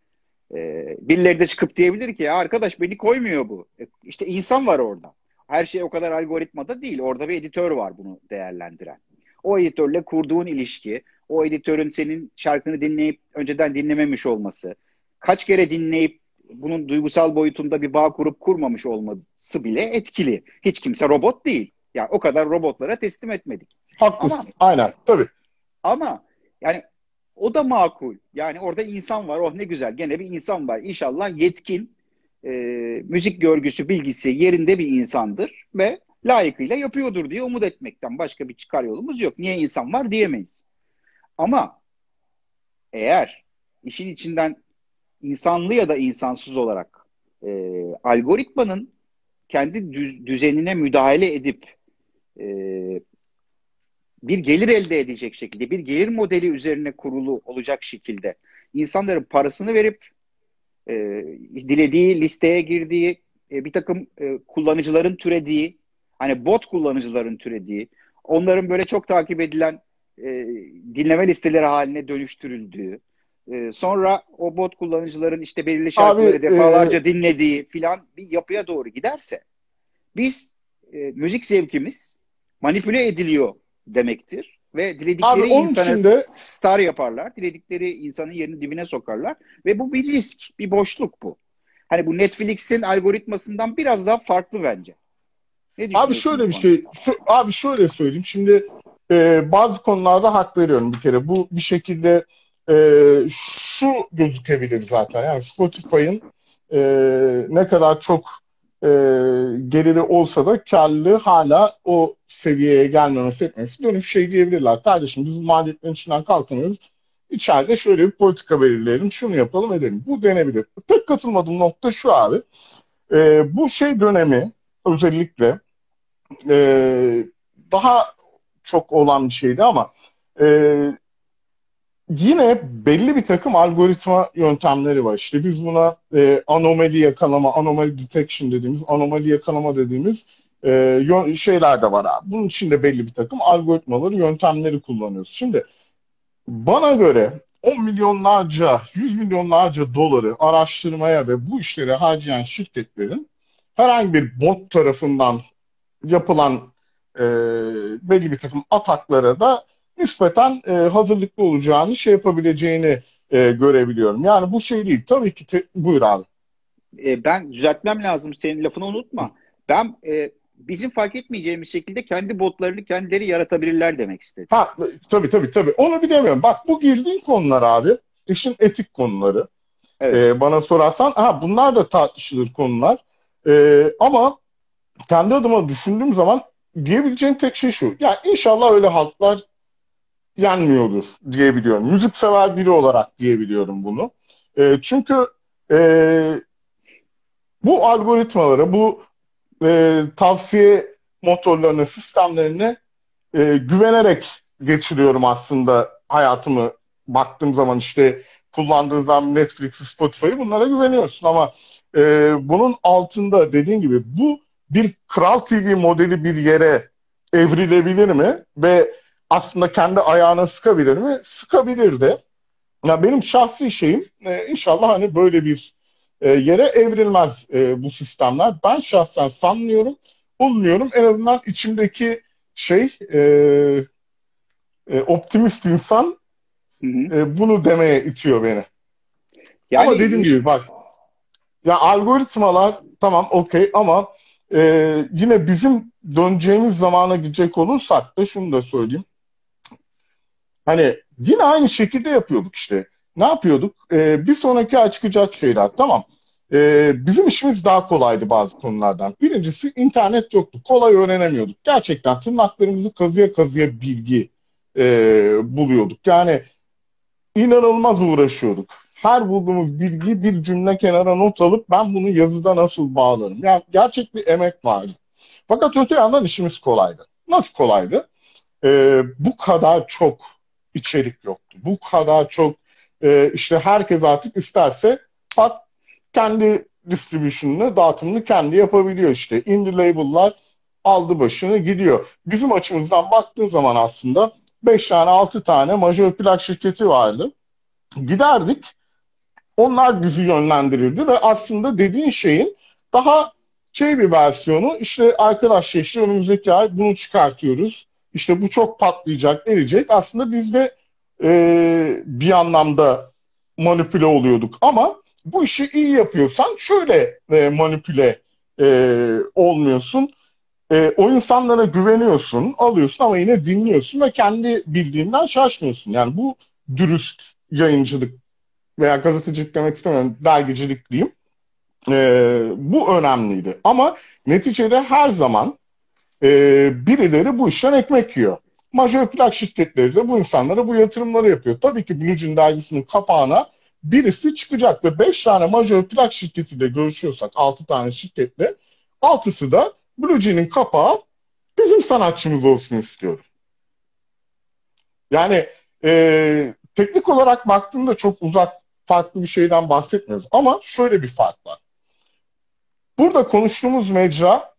S1: E, birileri de çıkıp diyebilir ki ya arkadaş beni koymuyor bu. E, işte insan var orada. Her şey o kadar algoritmada değil. Orada bir editör var bunu değerlendiren. O editörle kurduğun ilişki, o editörün senin şarkını dinleyip önceden dinlememiş olması, kaç kere dinleyip bunun duygusal boyutunda bir bağ kurup kurmamış olması bile etkili. Hiç kimse robot değil. Yani o kadar robotlara teslim etmedik.
S2: Haklısın. Ama, Aynen. Tabii.
S1: Ama yani o da makul. Yani orada insan var. Oh ne güzel. Gene bir insan var. İnşallah yetkin e, müzik görgüsü, bilgisi yerinde bir insandır ve layıkıyla yapıyordur diye umut etmekten başka bir çıkar yolumuz yok. Niye insan var diyemeyiz. Ama eğer işin içinden insanlı ya da insansız olarak e, algoritmanın kendi düz, düzenine müdahale edip e, bir gelir elde edecek şekilde, bir gelir modeli üzerine kurulu olacak şekilde insanların parasını verip e, dilediği listeye girdiği e, bir takım e, kullanıcıların türediği, hani bot kullanıcıların türediği, onların böyle çok takip edilen e, dinleme listeleri haline dönüştürüldüğü, e, sonra o bot kullanıcıların işte belirli şarkıları Abi, defalarca e... dinlediği filan bir yapıya doğru giderse biz e, müzik zevkimiz manipüle ediliyor demektir. Ve diledikleri Abi, insanı içinde... star yaparlar. Diledikleri insanın yerini dibine sokarlar. Ve bu bir risk, bir boşluk bu. Hani bu Netflix'in algoritmasından biraz daha farklı bence.
S2: Ne abi şöyle bir şey, şu, abi şöyle söyleyeyim. Şimdi e, bazı konularda hak veriyorum bir kere. Bu bir şekilde e, şu gözükebilir zaten. Yani Spotify'ın e, ne kadar çok e, geliri olsa da karlılığı hala o seviyeye gelmemesi etmesi dönüp şey diyebilirler. Kardeşim biz maliyetlerin içinden kalkamıyoruz. İçeride şöyle bir politika belirleyelim, şunu yapalım edelim. Bu denebilir. Tek katılmadığım nokta şu abi. E, bu şey dönemi özellikle e, daha çok olan bir şeydi ama e, yine belli bir takım algoritma yöntemleri var. İşte biz buna e, anomali yakalama, anomali detection dediğimiz, anomali yakalama dediğimiz e, şeyler de var abi. Bunun için de belli bir takım algoritmaları, yöntemleri kullanıyoruz. Şimdi bana göre 10 milyonlarca, 100 milyonlarca doları araştırmaya ve bu işlere harcayan şirketlerin herhangi bir bot tarafından yapılan e, belli bir takım ataklara da nispeten e, hazırlıklı olacağını şey yapabileceğini e, görebiliyorum. Yani bu şey değil. Tabii ki te- buyur abi.
S1: E, ben düzeltmem lazım. Senin lafını unutma. Ben e, bizim fark etmeyeceğimiz şekilde kendi botlarını kendileri yaratabilirler demek istedim.
S2: Ha, tabii tabii tabii. Onu bilemiyorum. Bak bu girdiğin konular abi. işin etik konuları. Evet. Ee, bana sorarsan ha bunlar da tartışılır konular. Ee, ama kendi adıma düşündüğüm zaman diyebileceğim tek şey şu. Ya inşallah öyle halklar yenmiyordur diyebiliyorum. Müzik sever biri olarak diyebiliyorum bunu. E, çünkü e, bu algoritmalara, bu e, tavsiye motorlarına, sistemlerine e, güvenerek geçiriyorum aslında hayatımı. Baktığım zaman işte kullandığım zaman Netflix, Spotify'ı bunlara güveniyorsun ama e, bunun altında dediğin gibi bu bir Kral TV modeli bir yere evrilebilir mi? Ve aslında kendi ayağına sıkabilir mi? Sıkabilir de. Ya benim şahsi şeyim e, inşallah hani böyle bir e, yere evrilmez e, bu sistemler. Ben şahsen sanmıyorum, ummuyorum. En azından içimdeki şey e, e, optimist insan hı hı. E, bunu demeye itiyor beni. Yani ama dediğim gibi bak ya algoritmalar tamam okey ama e, yine bizim döneceğimiz zamana gidecek olursak da şunu da söyleyeyim. Hani yine aynı şekilde yapıyorduk işte. Ne yapıyorduk? Ee, bir sonraki ay çıkacak şeyler. Tamam. Ee, bizim işimiz daha kolaydı bazı konulardan. Birincisi internet yoktu. Kolay öğrenemiyorduk. Gerçekten tırnaklarımızı kazıya kazıya bilgi e, buluyorduk. Yani inanılmaz uğraşıyorduk. Her bulduğumuz bilgi bir cümle kenara not alıp ben bunu yazıda nasıl bağlarım? Yani gerçek bir emek vardı. Fakat öte yandan işimiz kolaydı. Nasıl kolaydı? Ee, bu kadar çok içerik yoktu. Bu kadar çok e, işte herkes artık isterse pat kendi distribution'ını, dağıtımını kendi yapabiliyor işte. Indie label'lar aldı başını gidiyor. Bizim açımızdan baktığın zaman aslında 5 tane 6 tane majör plak şirketi vardı. Giderdik. Onlar bizi yönlendirirdi ve aslında dediğin şeyin daha şey bir versiyonu işte arkadaşlar işte önümüzdeki ay bunu çıkartıyoruz. İşte bu çok patlayacak, erecek. Aslında biz de e, bir anlamda manipüle oluyorduk. Ama bu işi iyi yapıyorsan şöyle e, manipüle e, olmuyorsun. E, o insanlara güveniyorsun, alıyorsun ama yine dinliyorsun ve kendi bildiğinden şaşmıyorsun. Yani bu dürüst yayıncılık veya gazetecilik demek istemiyorum, dergicilik diyeyim. E, bu önemliydi. Ama neticede her zaman e, birileri bu işten ekmek yiyor. Majör plak şirketleri de bu insanlara bu yatırımları yapıyor. Tabii ki Blue Jean dergisinin kapağına birisi çıkacak ve 5 tane majör plak şirketiyle görüşüyorsak 6 tane şirketle altısı da Blue Jean'in kapağı bizim sanatçımız olsun istiyorum. Yani e, teknik olarak baktığımda çok uzak farklı bir şeyden bahsetmiyoruz. Ama şöyle bir fark var. Burada konuştuğumuz mecra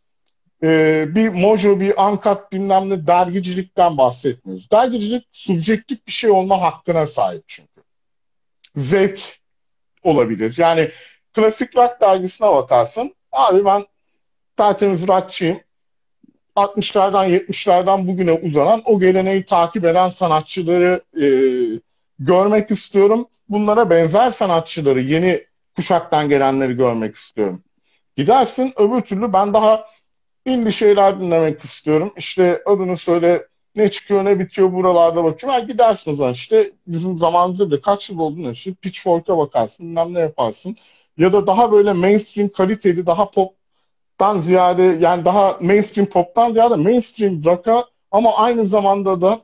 S2: e, bir mojo, bir ankat bilmem ne dergicilikten bahsetmiyoruz. Dergicilik subjektif bir şey olma hakkına sahip çünkü. Zevk olabilir. Yani klasik rock dergisine bakarsın. Abi ben tertemiz rockçıyım. 60'lardan 70'lerden bugüne uzanan o geleneği takip eden sanatçıları e, görmek istiyorum. Bunlara benzer sanatçıları, yeni kuşaktan gelenleri görmek istiyorum. Gidersin öbür türlü ben daha indie şeyler dinlemek istiyorum. İşte adını söyle ne çıkıyor ne bitiyor buralarda bakıyorum. Yani gidersin o zaman işte bizim zamanımızda da kaç yıl olduğunu işte Pitchfork'a bakarsın bilmem ne yaparsın. Ya da daha böyle mainstream kaliteli daha poptan ziyade yani daha mainstream poptan ziyade mainstream rock'a ama aynı zamanda da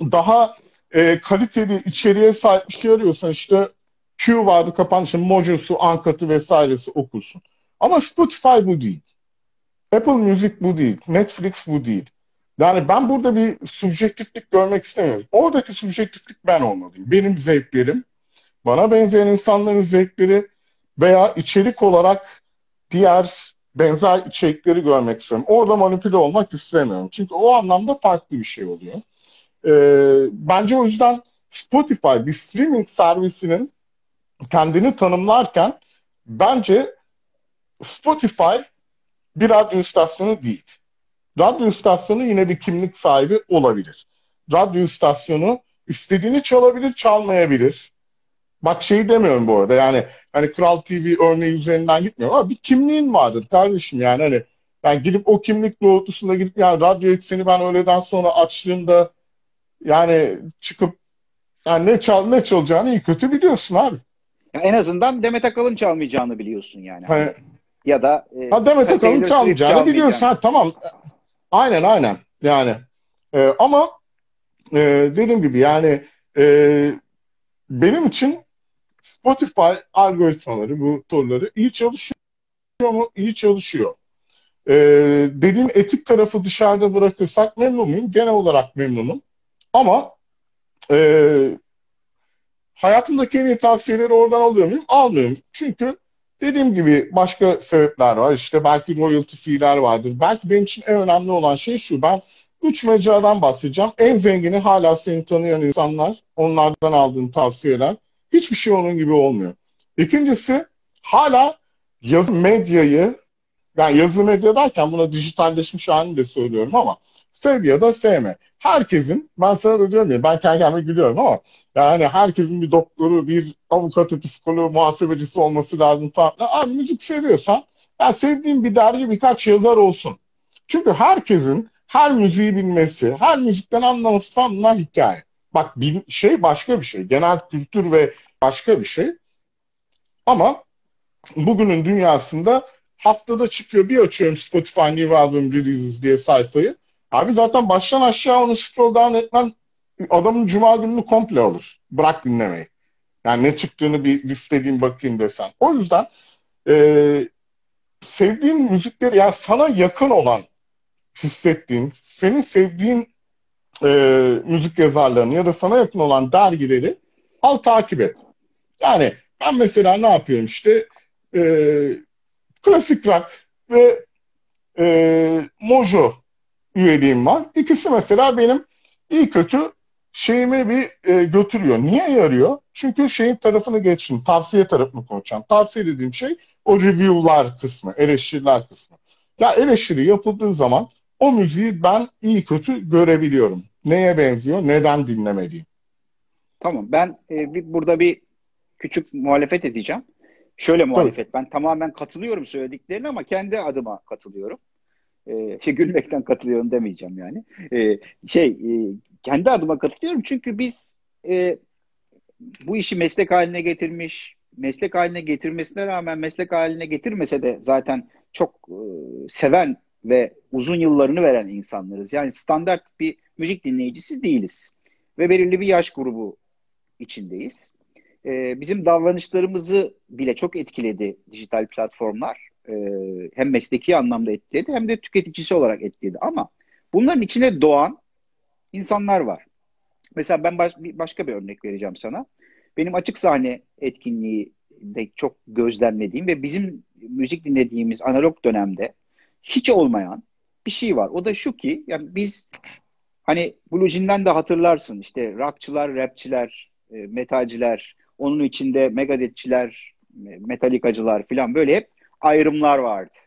S2: daha e, kaliteli içeriğe sahip bir şey arıyorsan işte Q vardı kapanışı, Mojo'su, Ankat'ı vesairesi okursun. Ama Spotify bu değil. Apple Music bu değil. Netflix bu değil. Yani ben burada bir subjektiflik görmek istemiyorum. Oradaki subjektiflik ben olmalıyım. Benim zevklerim, bana benzeyen insanların zevkleri veya içerik olarak diğer benzer içerikleri görmek istiyorum. Orada manipüle olmak istemiyorum. Çünkü o anlamda farklı bir şey oluyor. Ee, bence o yüzden Spotify bir streaming servisinin kendini tanımlarken bence Spotify bir radyo istasyonu değil. Radyo istasyonu yine bir kimlik sahibi olabilir. Radyo istasyonu istediğini çalabilir, çalmayabilir. Bak şeyi demiyorum bu arada yani hani Kral TV örneği üzerinden gitmiyorum ama bir kimliğin vardır kardeşim yani hani ben gidip o kimlik doğrultusunda gidip yani radyo ekseni ben öğleden sonra açtığımda yani çıkıp yani ne çal ne çalacağını iyi kötü biliyorsun abi.
S1: Ya en azından Demet Akalın çalmayacağını biliyorsun yani.
S2: Hani,
S1: ya da
S2: e, ha Demet Akalın çalmayacağını biliyorsun. Ha, tamam. Aynen aynen. Yani e, ama e, dediğim gibi yani e, benim için Spotify algoritmaları, bu torları iyi çalışıyor mu? İyi çalışıyor. E, dediğim etik tarafı dışarıda bırakırsak memnun muyum? Genel olarak memnunum. Ama e, hayatımdaki en iyi tavsiyeleri oradan alıyor muyum? Almıyorum. Çünkü dediğim gibi başka sebepler var. İşte belki royalty fee'ler vardır. Belki benim için en önemli olan şey şu. Ben üç mecradan bahsedeceğim. En zengini hala seni tanıyan insanlar. Onlardan aldığın tavsiyeler. Hiçbir şey onun gibi olmuyor. İkincisi hala yazı medyayı yani yazılı medya derken buna dijitalleşmiş halini de söylüyorum ama sev ya da sevme. Herkesin, ben sana da diyorum ya, ben kendi kendime gülüyorum ama yani herkesin bir doktoru, bir avukatı, psikoloğu, muhasebecisi olması lazım falan. Abi müzik seviyorsan, yani sevdiğin bir dergi birkaç yazar olsun. Çünkü herkesin her müziği bilmesi, her müzikten anlaması falan bunlar hikaye. Bak bir şey başka bir şey. Genel kültür ve başka bir şey. Ama bugünün dünyasında haftada çıkıyor bir açıyorum Spotify New Album Releases diye sayfayı. Abi zaten baştan aşağı onu scroll down etmen adamın cuma gününü komple alır. Bırak dinlemeyi. Yani ne çıktığını bir listediğin bakayım desen. O yüzden e, sevdiğin müzikleri yani sana yakın olan hissettiğin, senin sevdiğin e, müzik yazarlarını ya da sana yakın olan dergileri al takip et. Yani ben mesela ne yapıyorum işte e, klasik rock ve e, Mojo üyeliğim var. İkisi mesela benim iyi kötü şeyimi bir e, götürüyor. Niye yarıyor? Çünkü şeyin tarafını geçtim. Tavsiye tarafını konuşacağım. Tavsiye dediğim şey o review'lar kısmı, eleştiriler kısmı. Ya eleştiri yapıldığı zaman o müziği ben iyi kötü görebiliyorum. Neye benziyor, neden dinlemeliyim?
S1: Tamam ben e, bir, burada bir küçük muhalefet edeceğim. Şöyle muhalefet. Tabii. Ben tamamen katılıyorum söylediklerine ama kendi adıma katılıyorum. Şey, gülmekten katılıyorum demeyeceğim yani. Ee, şey e, kendi adıma katılıyorum çünkü biz e, bu işi meslek haline getirmiş meslek haline getirmesine rağmen meslek haline getirmese de zaten çok e, seven ve uzun yıllarını veren insanlarız. Yani standart bir müzik dinleyicisi değiliz. Ve belirli bir yaş grubu içindeyiz. E, bizim davranışlarımızı bile çok etkiledi dijital platformlar. E, hem mesleki anlamda etkiledi hem de tüketicisi olarak etkiledi. Ama bunların içine doğan insanlar var. Mesela ben baş, başka bir örnek vereceğim sana. Benim açık sahne etkinliği de çok gözlemlediğim ve bizim müzik dinlediğimiz analog dönemde hiç olmayan bir şey var. O da şu ki yani biz hani Blue de hatırlarsın işte rockçılar, rapçiler, e, metalciler, onun içinde megadetçiler, metalikacılar falan böyle hep ayrımlar vardı.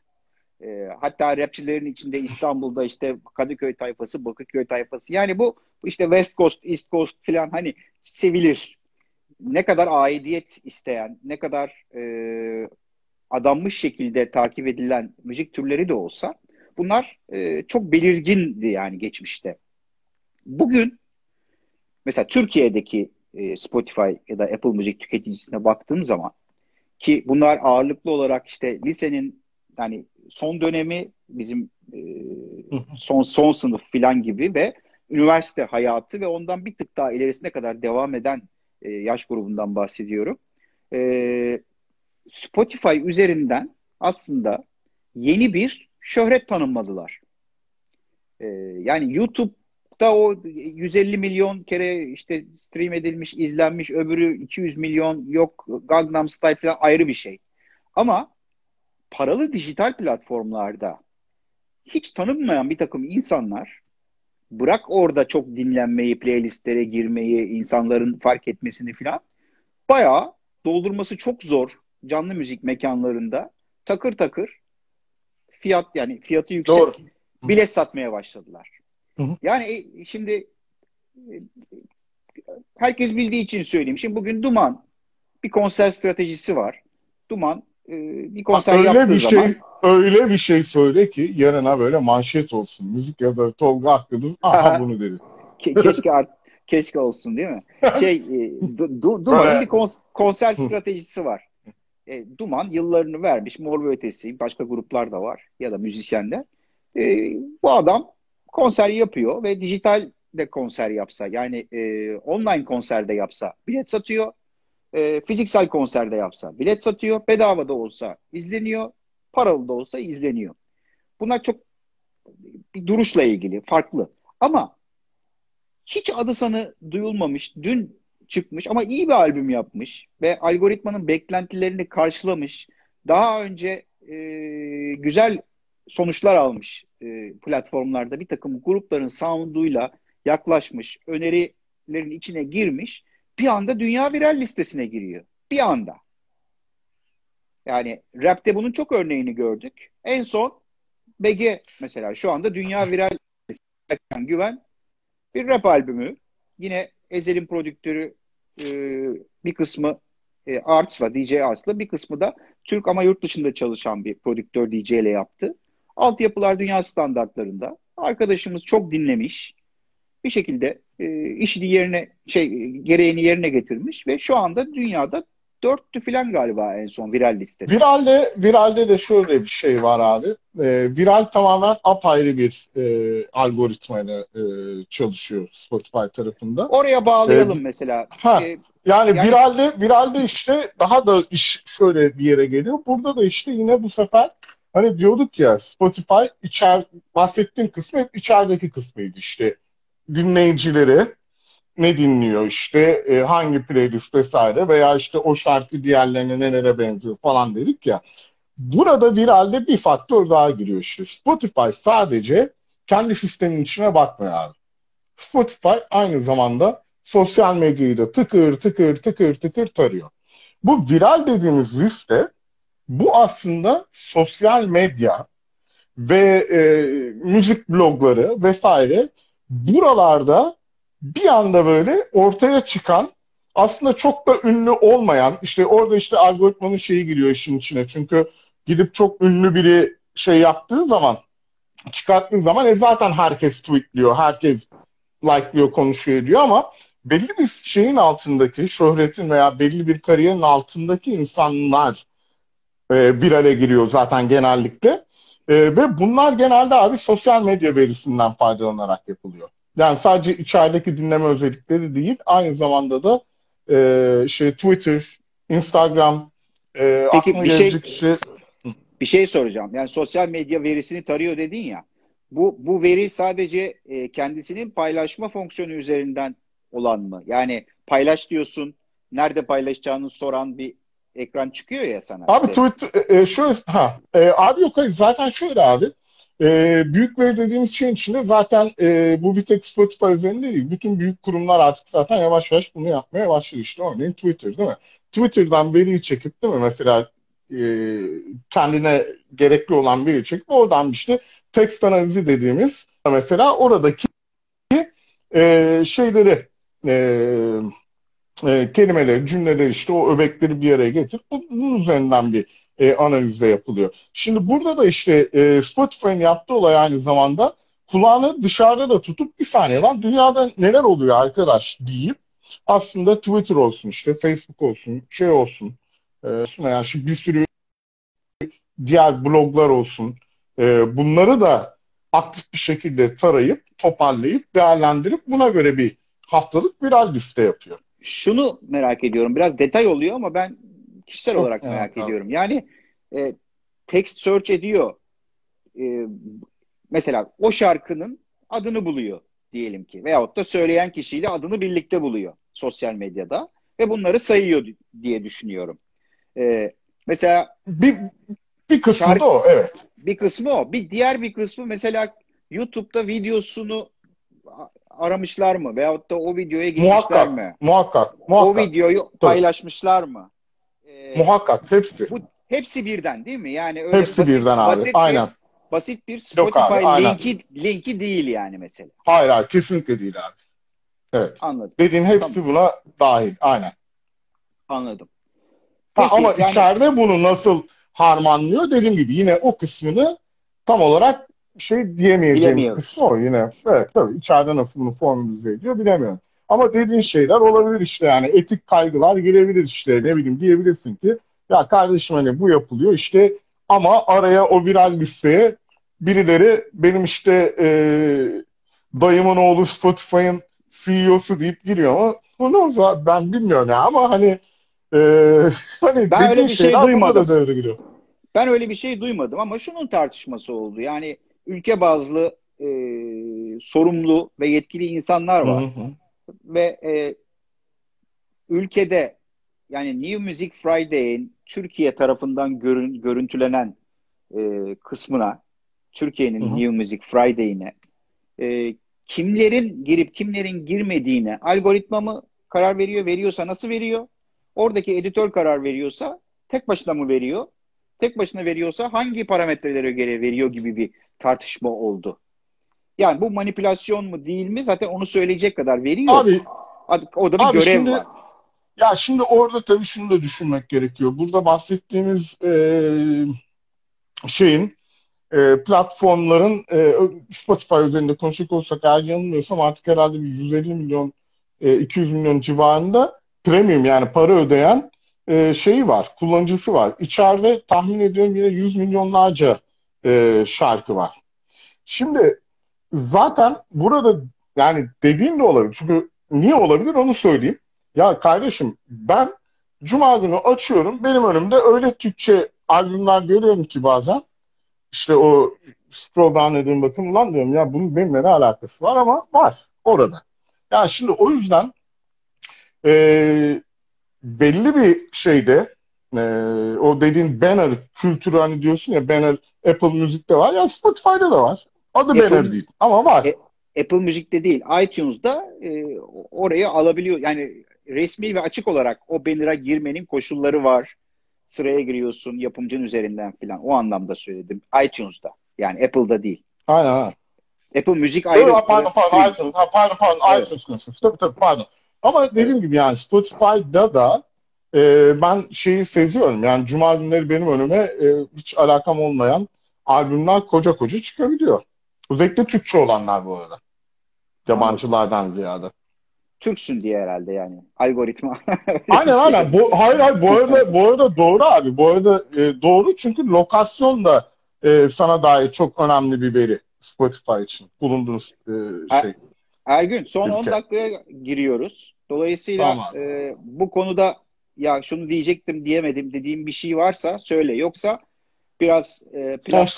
S1: E, hatta rapçilerin içinde İstanbul'da işte Kadıköy tayfası, Bakırköy tayfası. Yani bu işte West Coast, East Coast falan hani sevilir. Ne kadar aidiyet isteyen, ne kadar e, adanmış şekilde takip edilen müzik türleri de olsa bunlar e, çok belirgindi yani geçmişte. Bugün mesela Türkiye'deki e, Spotify ya da Apple Müzik tüketicisine baktığım zaman ki bunlar ağırlıklı olarak işte lisenin yani son dönemi bizim e, son son sınıf filan gibi ve üniversite hayatı ve ondan bir tık daha ilerisine kadar devam eden e, yaş grubundan bahsediyorum. E, Spotify üzerinden aslında yeni bir şöhret tanınmadılar. E, yani YouTube'da o 150 milyon kere işte stream edilmiş, izlenmiş, öbürü 200 milyon, yok Gangnam Style falan ayrı bir şey. Ama paralı dijital platformlarda hiç tanınmayan bir takım insanlar bırak orada çok dinlenmeyi, playlistlere girmeyi, insanların fark etmesini falan bayağı doldurması çok zor canlı müzik mekanlarında takır takır fiyat yani fiyatı yüksek Doğru. bilet satmaya başladılar. Hı hı. Yani e, şimdi e, herkes bildiği için söyleyeyim. Şimdi bugün Duman bir konser stratejisi var. Duman e, bir konser öyle yaptığı
S2: bir
S1: şey, zaman
S2: öyle bir şey söyle ki yarına böyle manşet olsun. Müzik yazarı Tolga Akgüdüz aha bunu dedi.
S1: Ke- keşke art keşke olsun değil mi? Şey e, du, Duman'ın bir kons- konser stratejisi var. E, Duman yıllarını vermiş. Mor ve Ötesi, başka gruplar da var ya da müzisyenler. E, bu adam konser yapıyor ve dijital de konser yapsa yani e, online konserde yapsa bilet satıyor e, fiziksel konserde yapsa bilet satıyor. Bedava da olsa izleniyor. Paralı da olsa izleniyor. Bunlar çok bir duruşla ilgili, farklı. Ama hiç adı sanı duyulmamış, dün çıkmış ama iyi bir albüm yapmış ve algoritmanın beklentilerini karşılamış. Daha önce e, güzel sonuçlar almış e, platformlarda bir takım grupların sound'uyla yaklaşmış, önerilerin içine girmiş bir anda dünya viral listesine giriyor. Bir anda. Yani rapte bunun çok örneğini gördük. En son BG mesela şu anda dünya viral listesine güven bir rap albümü. Yine Ezel'in prodüktörü e, bir kısmı e, Arts'la, DJ Arts'la bir kısmı da Türk ama yurt dışında çalışan bir prodüktör DJ ile yaptı. Altyapılar dünya standartlarında. Arkadaşımız çok dinlemiş bir şekilde e, işini yerine şey gereğini yerine getirmiş ve şu anda dünyada dörttü falan galiba en son viral listede.
S2: Viralde, viralde de şöyle bir şey var abi. E, viral tamamen apayrı bir e, algoritmayla e, çalışıyor Spotify tarafında.
S1: Oraya bağlayalım e, mesela.
S2: Ha, e, yani, yani viralde, viralde işte daha da iş şöyle bir yere geliyor. Burada da işte yine bu sefer hani diyorduk ya Spotify içer bahsettiğim kısmı hep içerideki kısmıydı işte dinleyicileri ne dinliyor işte e, hangi playlist vesaire veya işte o şarkı diğerlerine nelere benziyor falan dedik ya. Burada viralde bir faktör daha giriyor işte. Spotify sadece kendi sistemin içine bakmıyor abi. Spotify aynı zamanda sosyal medyayı da tıkır tıkır tıkır tıkır tarıyor. Bu viral dediğimiz liste bu aslında sosyal medya ve e, müzik blogları vesaire buralarda bir anda böyle ortaya çıkan aslında çok da ünlü olmayan işte orada işte algoritmanın şeyi giriyor işin içine. Çünkü gidip çok ünlü biri şey yaptığı zaman çıkarttığı zaman e zaten herkes tweetliyor. Herkes like'lıyor, konuşuyor ediyor ama belli bir şeyin altındaki, şöhretin veya belli bir kariyerin altındaki insanlar e, araya giriyor zaten genellikle. E, ve bunlar genelde abi sosyal medya verisinden faydalanarak yapılıyor. Yani sadece içerideki dinleme özellikleri değil, aynı zamanda da e, şey Twitter, Instagram, e,
S1: Peki bir şey, şey bir şey soracağım. Yani sosyal medya verisini tarıyor dedin ya. Bu bu veri sadece e, kendisinin paylaşma fonksiyonu üzerinden olan mı? Yani paylaş diyorsun, nerede paylaşacağını soran bir ekran çıkıyor ya sana.
S2: Abi işte. Twitter e, şöyle ha e, abi yok hayır zaten şöyle abi e, büyük veri dediğimiz şeyin içinde zaten e, bu bir tek Spotify üzerinde değil. Bütün büyük kurumlar artık zaten yavaş yavaş bunu yapmaya başladı işte. Örneğin Twitter değil mi? Twitter'dan veriyi çekip değil mi? Mesela e, kendine gerekli olan veriyi çekip oradan işte text analizi dediğimiz mesela oradaki e, şeyleri e, e, kelimeleri, cümleleri işte o öbekleri bir araya getirip bunun üzerinden bir e, analizde yapılıyor. Şimdi burada da işte e, Spotify'ın yaptığı olay aynı zamanda kulağını dışarıda da tutup bir saniye lan dünyada neler oluyor arkadaş deyip aslında Twitter olsun işte Facebook olsun şey olsun e, yani şimdi bir sürü diğer bloglar olsun e, bunları da aktif bir şekilde tarayıp toparlayıp değerlendirip buna göre bir haftalık viral liste yapıyor.
S1: Şunu merak ediyorum biraz detay oluyor ama ben kişisel Çok olarak merak evet, ediyorum. Yani e, text search ediyor. E, mesela o şarkının adını buluyor diyelim ki. Veyahut da söyleyen kişiyle adını birlikte buluyor sosyal medyada. Ve bunları sayıyor diye düşünüyorum. E, mesela
S2: bir, bir kısmı şarkı, da o evet.
S1: Bir kısmı o. Bir diğer bir kısmı mesela YouTube'da videosunu aramışlar mı? Veyahut da o videoya gitmişler
S2: muhakkak,
S1: mi?
S2: Muhakkak. muhakkak.
S1: O videoyu paylaşmışlar mı?
S2: Ee, muhakkak hepsi. Bu
S1: hepsi birden değil mi? Yani öyle
S2: hepsi basit, birden abi. Basit aynen. Bir,
S1: basit bir Spotify abi, linki linki değil yani mesela.
S2: Hayır hayır kesinlikle değil abi. Evet. Anladım. Dediğin hepsi tamam. buna dahil. Aynen.
S1: Anladım.
S2: Peki, ha, ama yani... içeride bunu nasıl harmanlıyor dediğim gibi yine o kısmını tam olarak şey diyemeyeceğimiz kısmı o yine. Evet tabii içeride nasıl bunu formülize ediyor bilemiyorum. Ama dediğin şeyler olabilir işte yani etik kaygılar girebilir işte ne bileyim diyebilirsin ki ya kardeşim hani bu yapılıyor işte ama araya o viral listeye birileri benim işte e, dayımın oğlu Spotify'ın CEO'su deyip giriyor ama bunu ben bilmiyorum ya ama hani e, hani
S1: ben öyle bir şey duymadım. Da Ben öyle bir şey duymadım ama şunun tartışması oldu. Yani ülke bazlı e, sorumlu ve yetkili insanlar var. Hı hı. Ve e, ülkede yani New Music Friday'in Türkiye tarafından görün, görüntülenen e, kısmına Türkiye'nin New Music Friday'ine e, kimlerin girip kimlerin girmediğine algoritma mı karar veriyor? Veriyorsa nasıl veriyor? Oradaki editör karar veriyorsa tek başına mı veriyor? Tek başına veriyorsa hangi parametrelere göre veriyor gibi bir tartışma oldu. Yani bu manipülasyon mu değil mi zaten onu söyleyecek kadar veriyor. Abi, o da bir abi görev şimdi, var.
S2: Ya şimdi orada tabii şunu da düşünmek gerekiyor. Burada bahsettiğimiz e, şeyin e, platformların e, Spotify üzerinde konuşacak olsak eğer yanılmıyorsam artık herhalde bir 150 milyon e, 200 milyon civarında premium yani para ödeyen e, şeyi var, kullanıcısı var. İçeride tahmin ediyorum yine 100 milyonlarca e, şarkı var. Şimdi zaten burada yani dediğin de olabilir. Çünkü niye olabilir onu söyleyeyim. Ya kardeşim ben Cuma günü açıyorum. Benim önümde öyle Türkçe albümler görüyorum ki bazen. İşte o down dediğim bakın ulan diyorum ya bunun benimle ne alakası var ama var orada. Yani şimdi o yüzden e, belli bir şeyde e, o dediğin banner kültürü hani diyorsun ya banner Apple Music'te var ya Spotify'da da var. Adı Apple, banner değil ama var. E,
S1: Apple Music'te değil iTunes'da e, orayı alabiliyor. Yani resmi ve açık olarak o banner'a girmenin koşulları var. Sıraya giriyorsun yapımcının üzerinden falan. O anlamda söyledim. iTunes'da. Yani Apple'da değil.
S2: Aynen.
S1: Apple Müzik ayrı.
S2: Pardon pardon, pardon iTunes. Ha, pardon pardon evet. iTunes konuşuyoruz. Tabii tabii pardon. Ama dediğim gibi yani Spotify'da da e, ben şeyi seziyorum. Yani cuma günleri benim önüme e, hiç alakam olmayan albümler koca koca çıkabiliyor. Özellikle Türkçe olanlar bu arada. Yabancılardan ziyade.
S1: Türksün diye herhalde yani. Algoritma.
S2: aynen aynen. Bu, hayır hayır bu arada, bu arada doğru abi. Bu arada e, doğru çünkü lokasyon da e, sana dair çok önemli bir veri Spotify için bulunduğunuz e, şey.
S1: Ergün son ülke. 10 dakikaya giriyoruz. Dolayısıyla tamam. e, bu konuda ya şunu diyecektim diyemedim dediğim bir şey varsa söyle. Yoksa biraz e, plak,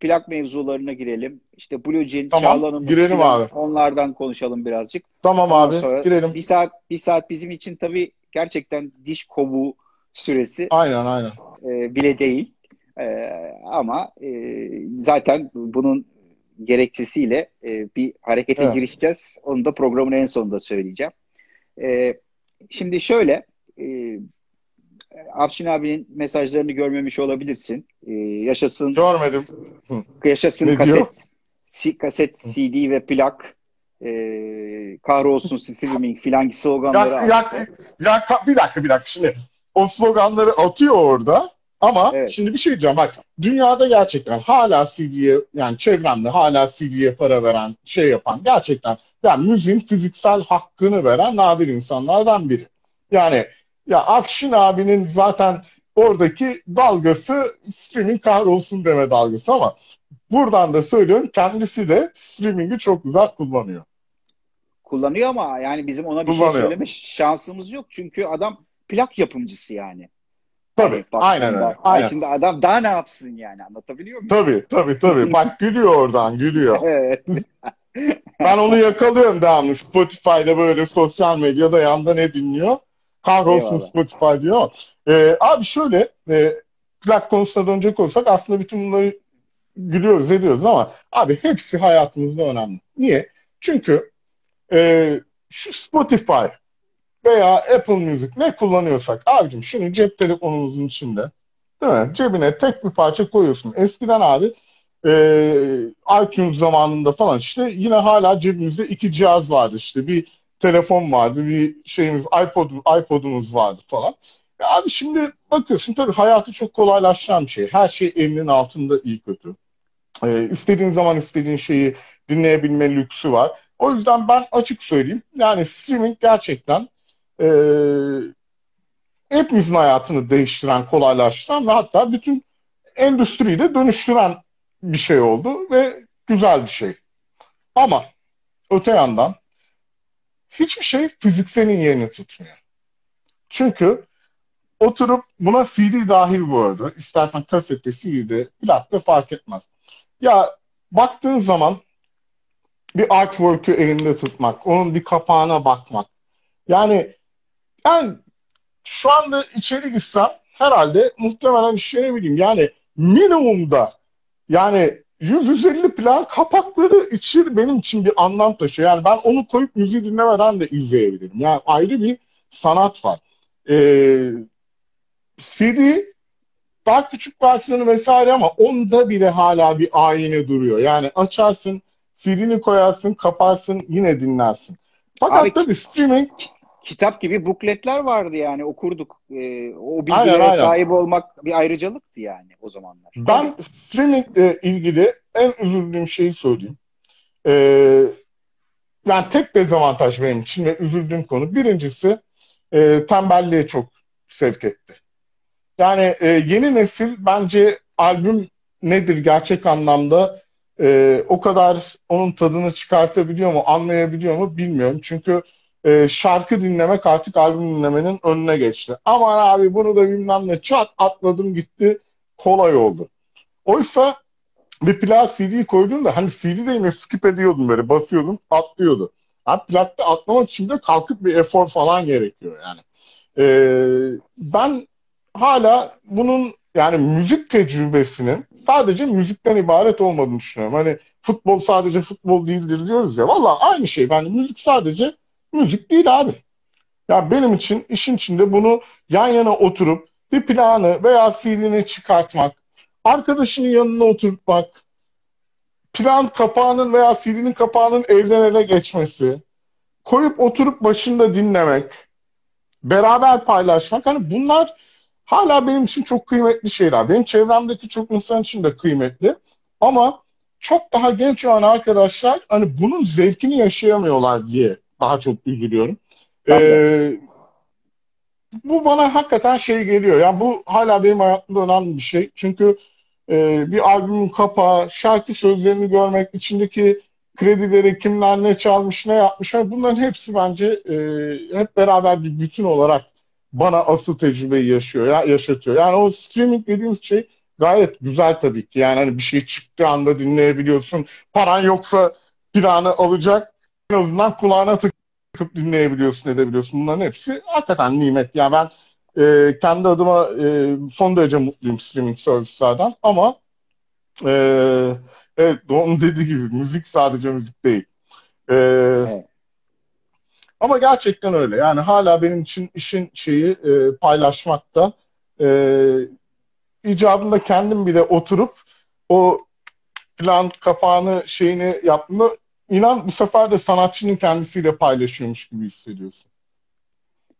S1: plak mevzularına girelim. İşte Blue Jean,
S2: tamam, Çağlan'ın girelim abi.
S1: onlardan konuşalım birazcık.
S2: Tamam Ondan abi sonra girelim.
S1: Bir saat bir saat bizim için tabii gerçekten diş kovuğu süresi.
S2: Aynen aynen.
S1: E, bile değil. E, ama e, zaten bunun gerekçesiyle e, bir harekete evet. girişeceğiz. Onu da programın en sonunda söyleyeceğim. E, şimdi şöyle e, Afşin abinin mesajlarını görmemiş olabilirsin. E, yaşasın
S2: Görmedim.
S1: Yaşasın ne kaset si, kaset CD ve plak. E, kahrolsun streaming filan sloganları
S2: ya, ya, ya, bir dakika bir dakika. Şimdi o sloganları atıyor orada ama evet. şimdi bir şey diyeceğim bak dünyada gerçekten hala CD'ye yani çevremde hala CD'ye para veren şey yapan gerçekten yani müziğin fiziksel hakkını veren nadir insanlardan biri. Yani ya Afşin abinin zaten oradaki dalgası streaming kahrolsun deme dalgası ama buradan da söylüyorum kendisi de streaming'i çok güzel kullanıyor.
S1: Kullanıyor ama yani bizim ona bir şey kullanıyor. şey söyleme şansımız yok. Çünkü adam plak yapımcısı yani.
S2: Tabii. Yani aynen öyle. Aynen.
S1: Şimdi adam daha ne yapsın yani anlatabiliyor muyum?
S2: Tabii tabii tabii. Bak gülüyor oradan gülüyor. evet. ben onu yakalıyorum devamlı. Spotify'da böyle sosyal medyada yanda ne dinliyor? Kahrolsun Spotify diyor. Ee, abi şöyle e, plak konusuna dönecek olursak aslında bütün bunları gülüyoruz ediyoruz ama abi hepsi hayatımızda önemli. Niye? Çünkü e, şu Spotify veya Apple Music ne kullanıyorsak abicim şunu cep telefonumuzun içinde değil mi? Cebine tek bir parça koyuyorsun. Eskiden abi e, iTunes zamanında falan işte yine hala cebimizde iki cihaz vardı işte bir telefon vardı bir şeyimiz iPod iPod'umuz vardı falan. Ya abi şimdi bakıyorsun tabii hayatı çok kolaylaştıran bir şey. Her şey elinin altında iyi kötü. Ee, istediğin zaman istediğin şeyi dinleyebilme lüksü var. O yüzden ben açık söyleyeyim. Yani streaming gerçekten e, hepimizin hayatını değiştiren, kolaylaştıran ve hatta bütün endüstriyi de dönüştüren bir şey oldu ve güzel bir şey. Ama öte yandan hiçbir şey fizikselin yerini tutmuyor. Çünkü oturup buna CD dahil bu arada. İstersen kasette, CD'de, plakta fark etmez. Ya baktığın zaman bir artwork'ü elinde tutmak, onun bir kapağına bakmak. Yani ben şu anda içeri gitsem herhalde muhtemelen işte ne bileyim yani minimumda yani 150 plan kapakları içi benim için bir anlam taşıyor. Yani ben onu koyup müziği dinlemeden de izleyebilirim. Yani ayrı bir sanat var. Ee, CD daha küçük versiyonu vesaire ama onda bile hala bir ayine duruyor. Yani açarsın, CD'ni koyarsın, kaparsın, yine dinlersin. Fakat Abi, tabii streaming
S1: kitap gibi bukletler vardı yani okurduk. Ee, o bilgiye aynen, aynen. sahip olmak bir ayrıcalıktı yani o zamanlar.
S2: Ben streamingle ilgili en üzüldüğüm şeyi söyleyeyim. Ee, yani tek dezavantaj benim için ve üzüldüğüm konu. Birincisi e, tembelliğe çok sevk etti. Yani e, yeni nesil bence albüm nedir gerçek anlamda e, o kadar onun tadını çıkartabiliyor mu, anlayabiliyor mu bilmiyorum. Çünkü e, şarkı dinlemek artık albüm dinlemenin önüne geçti. Aman abi bunu da bilmem ne çat atladım gitti kolay oldu. Oysa bir plak CD koyduğunda hani CD'de yine skip ediyordun böyle basıyordun atlıyordu. Abi plakta atlamak için de kalkıp bir efor falan gerekiyor yani. Ee, ben hala bunun yani müzik tecrübesinin sadece müzikten ibaret olmadığını düşünüyorum. Hani futbol sadece futbol değildir diyoruz ya. Valla aynı şey. Yani müzik sadece müzik değil abi. Ya benim için işin içinde bunu yan yana oturup bir planı veya CD'ni çıkartmak, arkadaşının yanına oturtmak, plan kapağının veya CD'nin kapağının elden ele geçmesi, koyup oturup başında dinlemek, beraber paylaşmak. Hani bunlar hala benim için çok kıymetli şeyler. Benim çevremdeki çok insan için de kıymetli. Ama çok daha genç olan arkadaşlar hani bunun zevkini yaşayamıyorlar diye daha çok üzülüyorum. Ee, bu bana hakikaten şey geliyor. Yani bu hala benim hayatımda önemli bir şey. Çünkü e, bir albümün kapağı, şarkı sözlerini görmek, içindeki kredileri kimler ne çalmış, ne yapmış. Yani bunların hepsi bence e, hep beraber bir bütün olarak bana asıl tecrübeyi yaşıyor, ya, yaşatıyor. Yani o streaming dediğimiz şey gayet güzel tabii ki. Yani hani bir şey çıktığı anda dinleyebiliyorsun. Paran yoksa planı alacak. En azından kulağına tıkıp dinleyebiliyorsun, edebiliyorsun. Bunların hepsi hakikaten nimet. Yani ben e, kendi adıma e, son derece mutluyum streaming servislerden ama e, evet onun dediği gibi müzik sadece müzik değil. E, evet. Ama gerçekten öyle. Yani hala benim için işin şeyi e, paylaşmakta e, icabında kendim bile oturup o plan kapağını şeyini yaptığımda inan bu sefer de sanatçının kendisiyle paylaşıyormuş gibi hissediyorsun.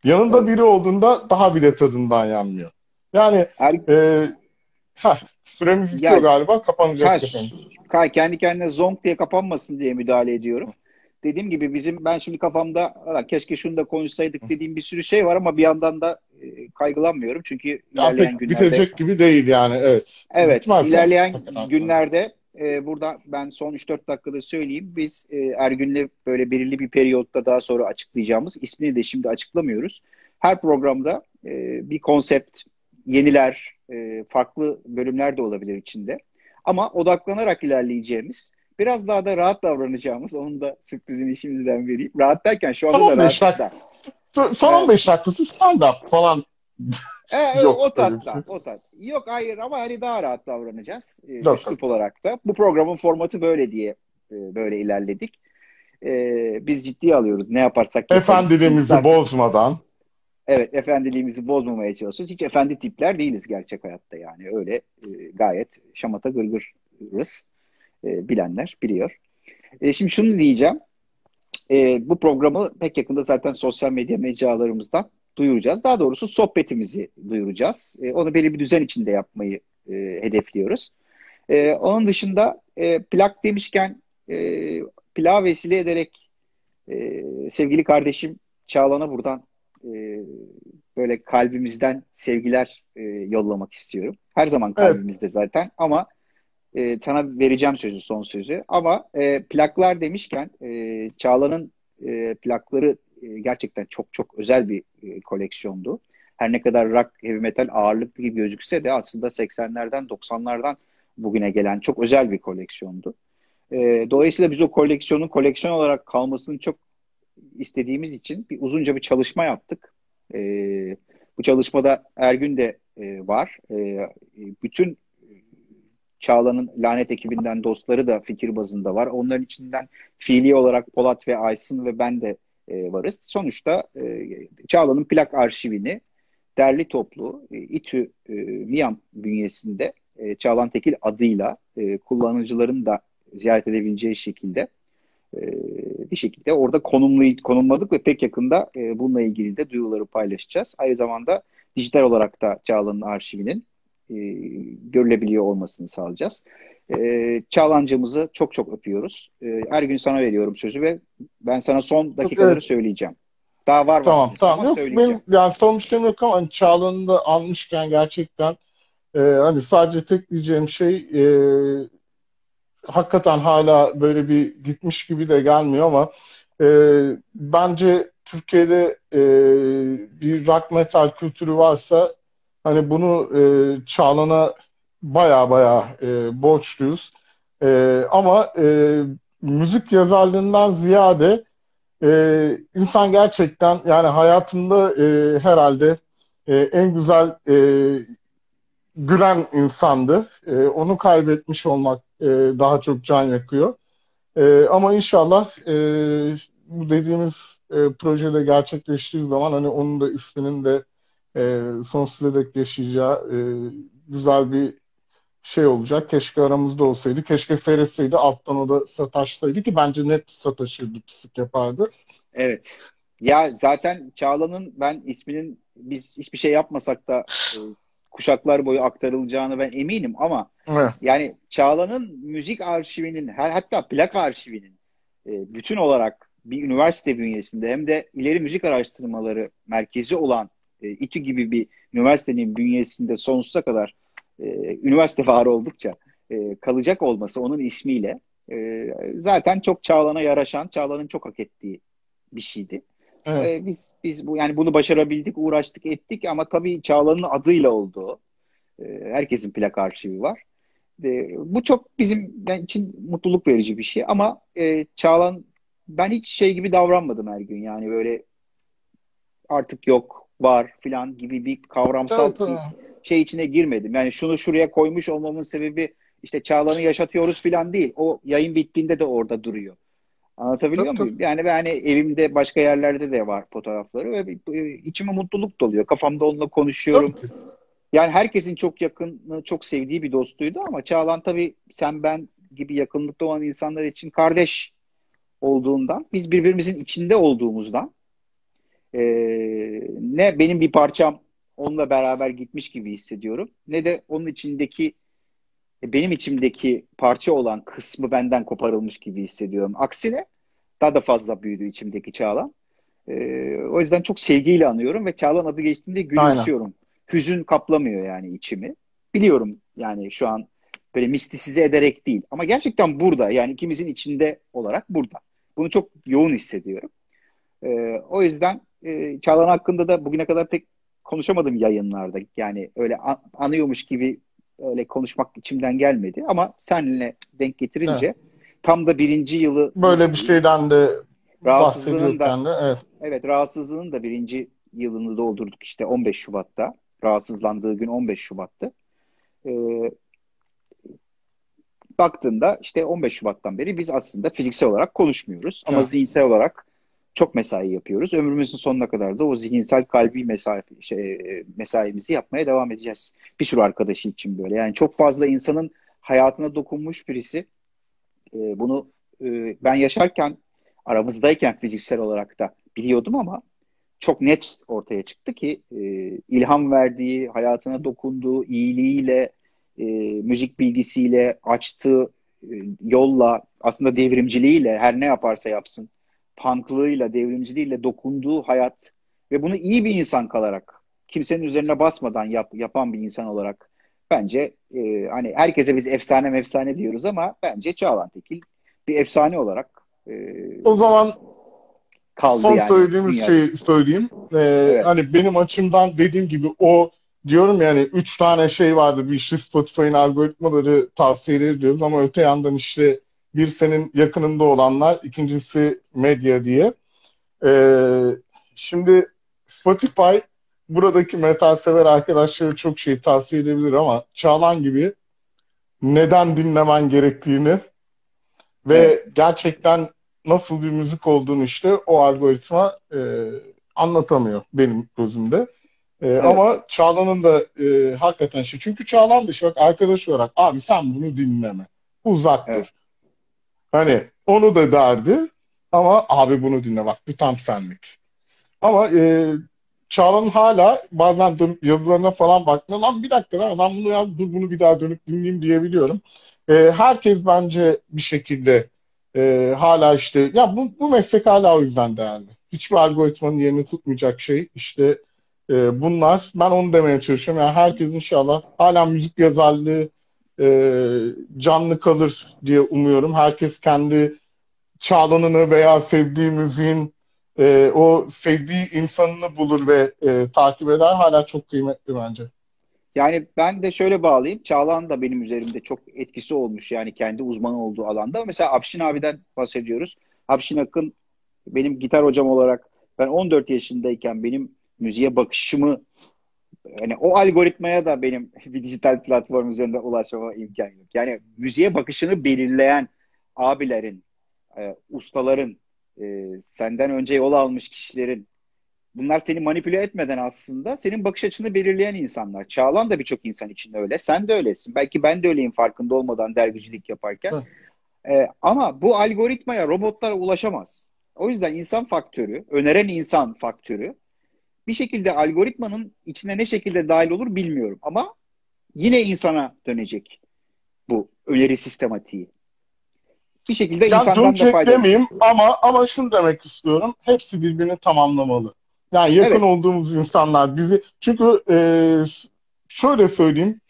S2: Yanında evet. biri olduğunda daha bile tadından yanmıyor. Yani Her... e, heh, süremiz bitiyor yani, galiba. Kapanacak.
S1: Ha, kendi kendine zonk diye kapanmasın diye müdahale ediyorum. Dediğim gibi bizim ben şimdi kafamda keşke şunu da konuşsaydık dediğim bir sürü şey var ama bir yandan da e, kaygılanmıyorum. Çünkü ilerleyen
S2: ya günlerde... Bitecek gibi değil yani evet.
S1: Evet Bitmez ilerleyen yani. günlerde e, burada ben son 3-4 dakikada söyleyeyim. Biz e, Ergün'le böyle belirli bir periyotta daha sonra açıklayacağımız ismini de şimdi açıklamıyoruz. Her programda e, bir konsept, yeniler, e, farklı bölümler de olabilir içinde. Ama odaklanarak ilerleyeceğimiz, biraz daha da rahat davranacağımız, onun da sürprizini şimdiden vereyim. Rahat derken şu anda
S2: da rahat. Son 15 dakikası stand-up falan
S1: e, Yok, o tatta, şey. o tat. Yok hayır ama hani daha rahat davranacağız e, Yok, üslup olarak da. Bu programın formatı böyle diye e, böyle ilerledik. E, biz ciddiye alıyoruz ne yaparsak.
S2: Efendiliğimizi yapalım. bozmadan.
S1: Evet efendiliğimizi bozmamaya çalışıyoruz. Hiç efendi tipler değiliz gerçek hayatta yani. Öyle e, gayet şamata gırgırız. E, bilenler biliyor. E, şimdi şunu diyeceğim. E, bu programı pek yakında zaten sosyal medya mecralarımızdan duyuracağız. Daha doğrusu sohbetimizi duyuracağız. E, onu belli bir düzen içinde yapmayı e, hedefliyoruz. E, onun dışında e, plak demişken e, plağı vesile ederek e, sevgili kardeşim Çağlan'a buradan e, böyle kalbimizden sevgiler e, yollamak istiyorum. Her zaman kalbimizde evet. zaten ama e, sana vereceğim sözü son sözü. Ama e, plaklar demişken e, Çağla'nın e, plakları e, gerçekten çok çok özel bir e, koleksiyondu. Her ne kadar rock, heavy metal ağırlıklı gibi gözükse de aslında 80'lerden 90'lardan bugüne gelen çok özel bir koleksiyondu. E, dolayısıyla biz o koleksiyonun koleksiyon olarak kalmasını çok istediğimiz için bir uzunca bir çalışma yaptık. bu çalışmada Ergün de var. bütün Çağla'nın lanet ekibinden dostları da fikir bazında var. Onların içinden fiili olarak Polat ve Aysun ve ben de e, varız. Sonuçta e, Çağla'nın plak arşivini derli toplu e, İTÜ e, MİAM bünyesinde e, Çağlan Tekil adıyla e, kullanıcıların da ziyaret edebileceği şekilde e, bir şekilde orada konumlu, konumladık ve pek yakında e, bununla ilgili de duyuruları paylaşacağız. Aynı zamanda dijital olarak da Çağla'nın arşivinin e, görülebiliyor olmasını sağlayacağız. E, Çağlancımızı çok çok öpüyoruz. E, her gün sana veriyorum sözü ve ben sana son dakikaları evet. söyleyeceğim. Daha var mı?
S2: Tamam tamam. Yok, benim yani son bir şeyim yok ama hani Çağla'nı da almışken gerçekten e, hani sadece tek diyeceğim şey e, hakikaten hala böyle bir gitmiş gibi de gelmiyor ama e, bence Türkiye'de e, bir rock metal kültürü varsa hani bunu e, Çağlan'a baya baya e, borçluyuz. E, ama e, müzik yazarlığından ziyade e, insan gerçekten yani hayatında e, herhalde e, en güzel e, gülen insandı. E, onu kaybetmiş olmak e, daha çok can yakıyor. E, ama inşallah e, bu dediğimiz e, projede gerçekleştiği zaman hani onun da isminin de e, sonsuza dek yaşayacağı e, güzel bir şey olacak. Keşke aramızda olsaydı. Keşke seyretseydi alttan o da sataşsaydı ki bence net sataşırdı, pislik yapardı.
S1: Evet. Ya zaten Çağla'nın ben isminin biz hiçbir şey yapmasak da e, kuşaklar boyu aktarılacağını ben eminim ama evet. yani Çağla'nın müzik arşivinin hatta plak arşivinin e, bütün olarak bir üniversite bünyesinde hem de ileri müzik araştırmaları merkezi olan e, İTÜ gibi bir üniversitenin bünyesinde sonsuza kadar e, üniversite var oldukça e, kalacak olması onun ismiyle e, zaten çok Çağlan'a yaraşan, Çağlan'ın çok hak ettiği bir şeydi. Evet. E, biz biz bu yani bunu başarabildik, uğraştık, ettik ama tabii Çağlan'ın adıyla olduğu e, herkesin plak arşivi var. E, bu çok bizim ben için mutluluk verici bir şey ama e, Çağlan ben hiç şey gibi davranmadım her gün yani böyle artık yok var filan gibi bir kavramsal evet, bir şey içine girmedim. Yani şunu şuraya koymuş olmamın sebebi işte Çağlan'ı yaşatıyoruz filan değil. O yayın bittiğinde de orada duruyor. Anlatabiliyor tabii, muyum? Tabii. Yani yani evimde başka yerlerde de var fotoğrafları ve içime mutluluk doluyor. Kafamda onunla konuşuyorum. Tabii. Yani herkesin çok yakın, çok sevdiği bir dostuydu ama Çağlan tabii sen ben gibi yakınlıkta olan insanlar için kardeş olduğundan, biz birbirimizin içinde olduğumuzdan e, ne benim bir parçam onunla beraber gitmiş gibi hissediyorum ne de onun içindeki e, benim içimdeki parça olan kısmı benden koparılmış gibi hissediyorum. Aksine daha da fazla büyüdü içimdeki Çağlan. Ee, o yüzden çok sevgiyle anıyorum ve Çağlan adı geçtiğinde gülümsüyorum. Aynen. Hüzün kaplamıyor yani içimi. Biliyorum yani şu an böyle mistisize ederek değil. Ama gerçekten burada yani ikimizin içinde olarak burada. Bunu çok yoğun hissediyorum. Ee, o yüzden e, Çağlan hakkında da bugüne kadar pek konuşamadım yayınlarda. Yani öyle an- anıyormuş gibi öyle konuşmak içimden gelmedi. Ama seninle denk getirince evet. tam da birinci yılı
S2: böyle bir şeyden de
S1: rahatsızlığının da,
S2: de evet.
S1: evet rahatsızlığının da birinci yılını doldurduk işte 15 Şubat'ta. Rahatsızlandığı gün 15 Şubat'tı. Ee, baktığında işte 15 Şubat'tan beri biz aslında fiziksel olarak konuşmuyoruz. Ama evet. zihinsel olarak çok mesai yapıyoruz. Ömrümüzün sonuna kadar da o zihinsel kalbi mesai, şey, mesaimizi yapmaya devam edeceğiz. Bir sürü arkadaşı için böyle. Yani çok fazla insanın hayatına dokunmuş birisi. E, bunu e, ben yaşarken aramızdayken fiziksel olarak da biliyordum ama çok net ortaya çıktı ki e, ilham verdiği, hayatına dokunduğu, iyiliğiyle, e, müzik bilgisiyle, açtığı e, yolla, aslında devrimciliğiyle her ne yaparsa yapsın punklığıyla, devrimciliğiyle dokunduğu hayat ve bunu iyi bir insan kalarak, kimsenin üzerine basmadan yap, yapan bir insan olarak bence e, hani herkese biz efsane mefsane diyoruz ama bence Çağlan Tekil bir efsane olarak e,
S2: o zaman kaldı son yani, söylediğimiz dünyada. şeyi söyleyeyim. Ee, evet. Hani benim açımdan dediğim gibi o diyorum yani üç tane şey vardı. Bir işte Spotify'ın algoritmaları tavsiye ediyoruz ama öte yandan işte bir senin yakınında olanlar, ikincisi medya diye. Ee, şimdi Spotify buradaki metal sever arkadaşları çok şey tavsiye edebilir ama Çağlan gibi neden dinlemen gerektiğini ve evet. gerçekten nasıl bir müzik olduğunu işte o algoritma e, anlatamıyor benim gözümde. E, evet. Ama Çağlan'ın da e, hakikaten şey. Çünkü Çağlan da işte bak arkadaş olarak abi sen bunu dinleme. Uzak evet. Hani onu da derdi ama abi bunu dinle bak bu tam senlik. Ama e, Çağla'nın hala bazen dönüp yazılarına falan baktığında lan bir dakika lan ben bunu yaz dur bunu bir daha dönüp dinleyeyim diyebiliyorum. E, herkes bence bir şekilde e, hala işte ya bu, bu meslek hala o yüzden değerli. Hiçbir algoritmanın yerini tutmayacak şey işte e, bunlar. Ben onu demeye çalışıyorum. Yani herkes inşallah hala müzik yazarlığı e, canlı kalır diye umuyorum. Herkes kendi çağlanını veya sevdiği müziğin e, o sevdiği insanını bulur ve e, takip eder. Hala çok kıymetli bence.
S1: Yani ben de şöyle bağlayayım. Çağlan da benim üzerimde çok etkisi olmuş yani kendi uzmanı olduğu alanda. Mesela Afşin abiden bahsediyoruz. Afşin Akın benim gitar hocam olarak ben 14 yaşındayken benim müziğe bakışımı yani o algoritmaya da benim bir dijital platform üzerinde ulaşmama imkan yok. Yani müziğe bakışını belirleyen abilerin, e, ustaların, e, senden önce yol almış kişilerin bunlar seni manipüle etmeden aslında senin bakış açını belirleyen insanlar. Çağlan da birçok insan için öyle. Sen de öylesin. Belki ben de öyleyim farkında olmadan dergicilik yaparken. E, ama bu algoritmaya robotlar ulaşamaz. O yüzden insan faktörü, öneren insan faktörü bir şekilde algoritmanın içine ne şekilde dahil olur bilmiyorum. Ama yine insana dönecek bu öneri sistematiği. Bir şekilde
S2: ya
S1: insandan da
S2: demeyeyim ama ama şunu demek istiyorum. Hepsi birbirini tamamlamalı. Yani yakın
S1: Evet.
S2: olduğumuz insanlar bizi çünkü e, şöyle söyleyeyim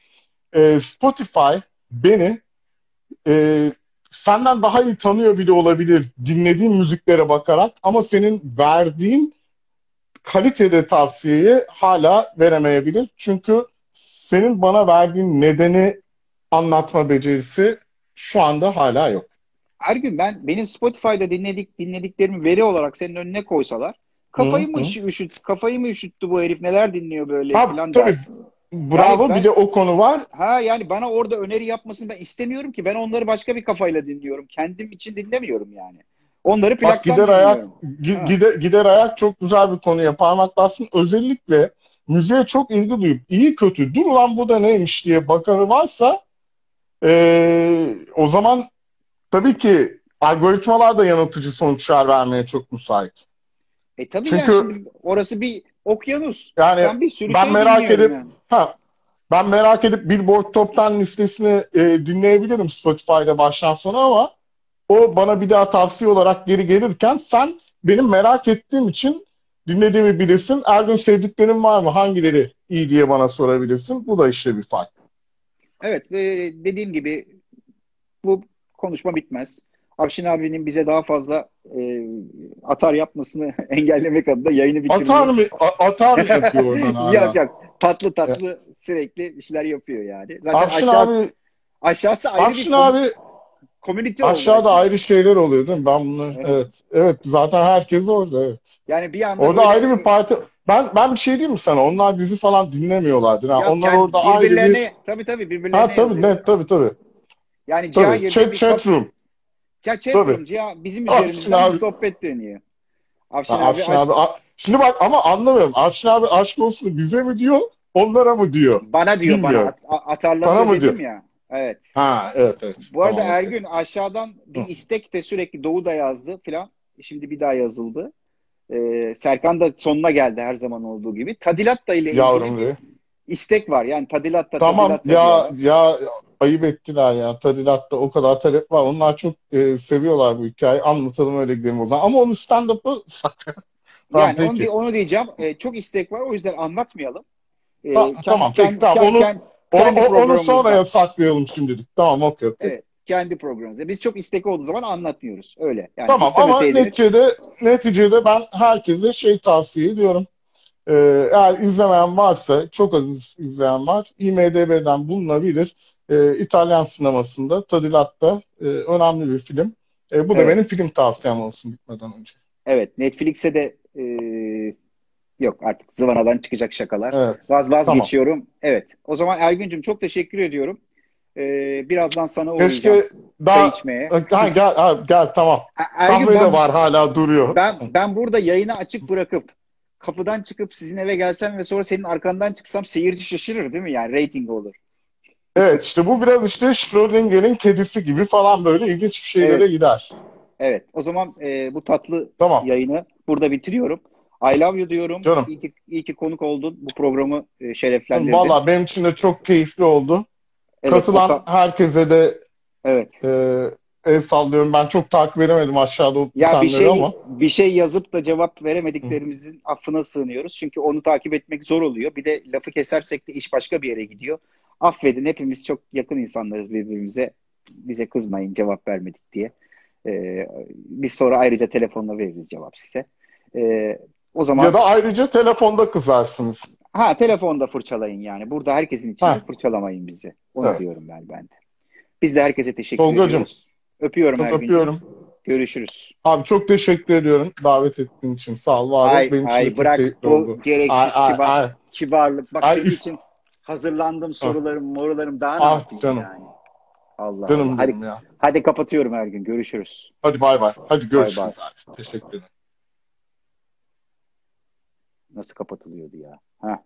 S2: e, Spotify beni e, senden daha iyi tanıyor bile olabilir dinlediğin müziklere bakarak ama senin verdiğin kalitede tavsiyeyi hala veremeyebilir. Çünkü senin bana verdiğin nedeni anlatma becerisi şu anda hala yok.
S1: Ergün ben benim Spotify'da dinledik dinlediklerimi veri olarak senin önüne koysalar kafayı
S2: Hı,
S1: mı
S2: hı.
S1: üşü- üşüt kafayı mı üşüttü bu herif neler dinliyor böyle
S2: Tabii,
S1: falan
S2: tabii.
S1: dersin.
S2: Bravo
S1: Yani ben-
S2: bir de o konu var.
S1: Ha yani bana orada öneri yapmasını ben istemiyorum ki. Ben onları başka bir kafayla dinliyorum. Kendim için dinlemiyorum yani. Onları
S2: Bak
S1: plaktan
S2: gider ayak gi- gider, gider ayak çok güzel bir konuya parmak bastın. Özellikle müziğe çok ilgi duyup iyi kötü dur lan bu da neymiş diye bakanı varsa eee, o zaman tabii ki algoritmalar da yanıltıcı sonuçlar vermeye çok müsait.
S1: E tabii
S2: Çünkü-
S1: yani şimdi orası bir okyanus.
S2: Yani
S1: Ben bir sürü
S2: ben
S1: şey
S2: merak edip
S1: yani.
S2: ha ben merak edip Billboard Top 10 listesini e, dinleyebilirim Spotify'da baştan sona ama o bana bir daha tavsiye olarak geri gelirken sen benim merak ettiğim için dinlediğimi bilirsin. Ergun sevdiklerin var mı? Hangileri iyi diye bana sorabilirsin. Bu da işte bir fark.
S1: Evet e, dediğim gibi bu konuşma bitmez. Avşin abinin bize daha fazla e, atar yapmasını engellemek adına yayını bitirmeyi...
S2: Atar mı, a- atar yapıyor oradan hala?
S1: Yok yok. Tatlı tatlı sürekli bir şeyler yapıyor yani. Zaten
S2: Afşin
S1: aşağısı,
S2: abi,
S1: aşağısı ayrı
S2: Afşin
S1: bir
S2: abi
S1: oldu.
S2: aşağıda ayrı şeyler oluyor değil mi? Ben bunu
S1: Evet.
S2: evet. Evet zaten herkes orada evet.
S1: Yani bir anda
S2: Orada ayrı bir parti. Ben ben bir şey diyeyim mi sana? Onlar dizi falan dinlemiyorlardır. Ha.
S1: Ya
S2: Onlar
S1: kend-
S2: orada ayrı bir
S1: birbirlerine tabii tabii birbirlerine
S2: Ha tabii
S1: yazıyor.
S2: net tabii tabii.
S1: Yani
S2: Tabii.
S1: yerine
S2: Chat,
S1: bir
S2: chat room.
S1: Chat, chat
S2: Tabii.
S1: room, Ciha bizim üzerimizden bir sohbet dönüyor. Afşin
S2: Ha,
S1: abi
S2: Afşin
S1: aşk-
S2: abi. Şimdi bak ama anlamıyorum. Afşin abi aşk olsun bize mi diyor, onlara mı diyor?
S1: bana diyor
S2: Bilmiyorum.
S1: bana at- atarlanıyor
S2: Sana mı
S1: dedim
S2: diyor?
S1: ya. Evet.
S2: Ha evet evet.
S1: Bu arada
S2: Tamam.
S1: Ergün aşağıdan bir
S2: Hı.
S1: istek de sürekli Doğu da yazdı filan. Şimdi bir daha yazıldı. Ee, Serkan da sonuna geldi her zaman olduğu gibi. Tadilatta ile ilgili
S2: Yavrum be.
S1: istek var. Yani Tadilatta
S2: Tamam
S1: Tadilatta
S2: ya
S1: diyorlar.
S2: ya ayıp ettiler ya. Tadilatta o kadar talep var. Onlar çok e, seviyorlar bu hikayeyi. Anlatalım öyle gidelim o zaman. Ama onun stand-up'ı. Tamam
S1: Yani onu,
S2: peki.
S1: onu diyeceğim. Ee, çok istek var. O yüzden anlatmayalım. Ee,
S2: Ta-
S1: kend-
S2: tamam,
S1: kend-
S2: peki, tamam.
S1: kend-
S2: Onu-
S1: kend-
S2: O- o- onu sonraya saklayalım şimdilik. Tamam okey okey.
S1: Evet, kendi programımızda. Biz çok istek olduğu zaman anlatmıyoruz. Öyle. Yani
S2: Tamam ama neticede neticede ben herkese şey tavsiye ediyorum. Ee, eğer izlemeyen varsa çok az iz- izleyen var. IMDb'den bulunabilir. Ee, İtalyan sinemasında Tadilat'ta e, önemli bir film. E, bu da
S1: Evet.
S2: benim film tavsiyem olsun gitmeden önce.
S1: Evet, Netflix'e de e, yok artık zıvanadan çıkacak şakalar.
S2: Evet.
S1: Vaz vazgeçiyorum. Evet. O zaman Ergüncüm çok teşekkür ediyorum. Ee, birazdan sana uğrayacağım
S2: Keşke
S1: çay
S2: daha
S1: içmeye.
S2: ha, gel ha, gel tamam.
S1: Er- Ergün
S2: Kahve de var hala duruyor.
S1: ben ben burada yayını açık bırakıp kapıdan çıkıp sizin eve gelsem ve sonra senin arkandan çıksam seyirci şaşırır değil mi? Yani rating olur.
S2: Evet işte bu biraz işte Schrödinger'in kedisi gibi falan böyle ilginç bir şeylere
S1: Evet.
S2: gider.
S1: Evet. O zaman e, bu tatlı
S2: Tamam.
S1: yayını burada bitiriyorum. I love you diyorum.
S2: Canım.
S1: İyi ki, iyi ki konuk oldun. Bu programı e, şereflendirdin.
S2: Valla benim için de çok keyifli oldu.
S1: Evet,
S2: Katılan
S1: ta-
S2: herkese de
S1: evet.
S2: e, el sallıyorum. Ben çok takip edemedim aşağıda o
S1: Ya bir şey
S2: ama.
S1: bir şey yazıp da cevap veremediklerimizin affına sığınıyoruz. Çünkü onu takip etmek zor oluyor. Bir de lafı kesersek de iş başka bir yere gidiyor. Affedin hepimiz çok yakın insanlarız birbirimize. Bize kızmayın cevap vermedik diye. Ee, biz sonra ayrıca telefonla veririz cevap size. Ee, o zaman
S2: Ya da ayrıca telefonda kızarsınız.
S1: ha telefonda fırçalayın yani. Burada herkesin içinde
S2: Ha.
S1: fırçalamayın bizi. Onu
S2: Evet.
S1: diyorum ben ben de. Biz de herkese teşekkür
S2: Tolgacığım,
S1: ediyoruz. Öpüyorum
S2: Çok öpüyorum.
S1: Görüşürüz.
S2: Abi çok teşekkür ediyorum davet ettiğin için. Sağ ol, var.
S1: Ay,
S2: Benim için
S1: ay
S2: çok
S1: bırak bu
S2: oldu.
S1: gereksiz
S2: Ay, ay,
S1: kibar,
S2: ay.
S1: kibarlık. Bak
S2: Ay,
S1: senin için hazırlandım sorularım, morularım daha ne
S2: Ah,
S1: yapayım
S2: canım.
S1: yani. Allah
S2: Canım
S1: Allah. Hadi,
S2: ya.
S1: hadi kapatıyorum her gün. Görüşürüz.
S2: Hadi bay bay. Hadi görüşürüz
S1: bay.
S2: abi. Teşekkür ederim.
S1: Nasıl kapatılıyordu ya? Ha.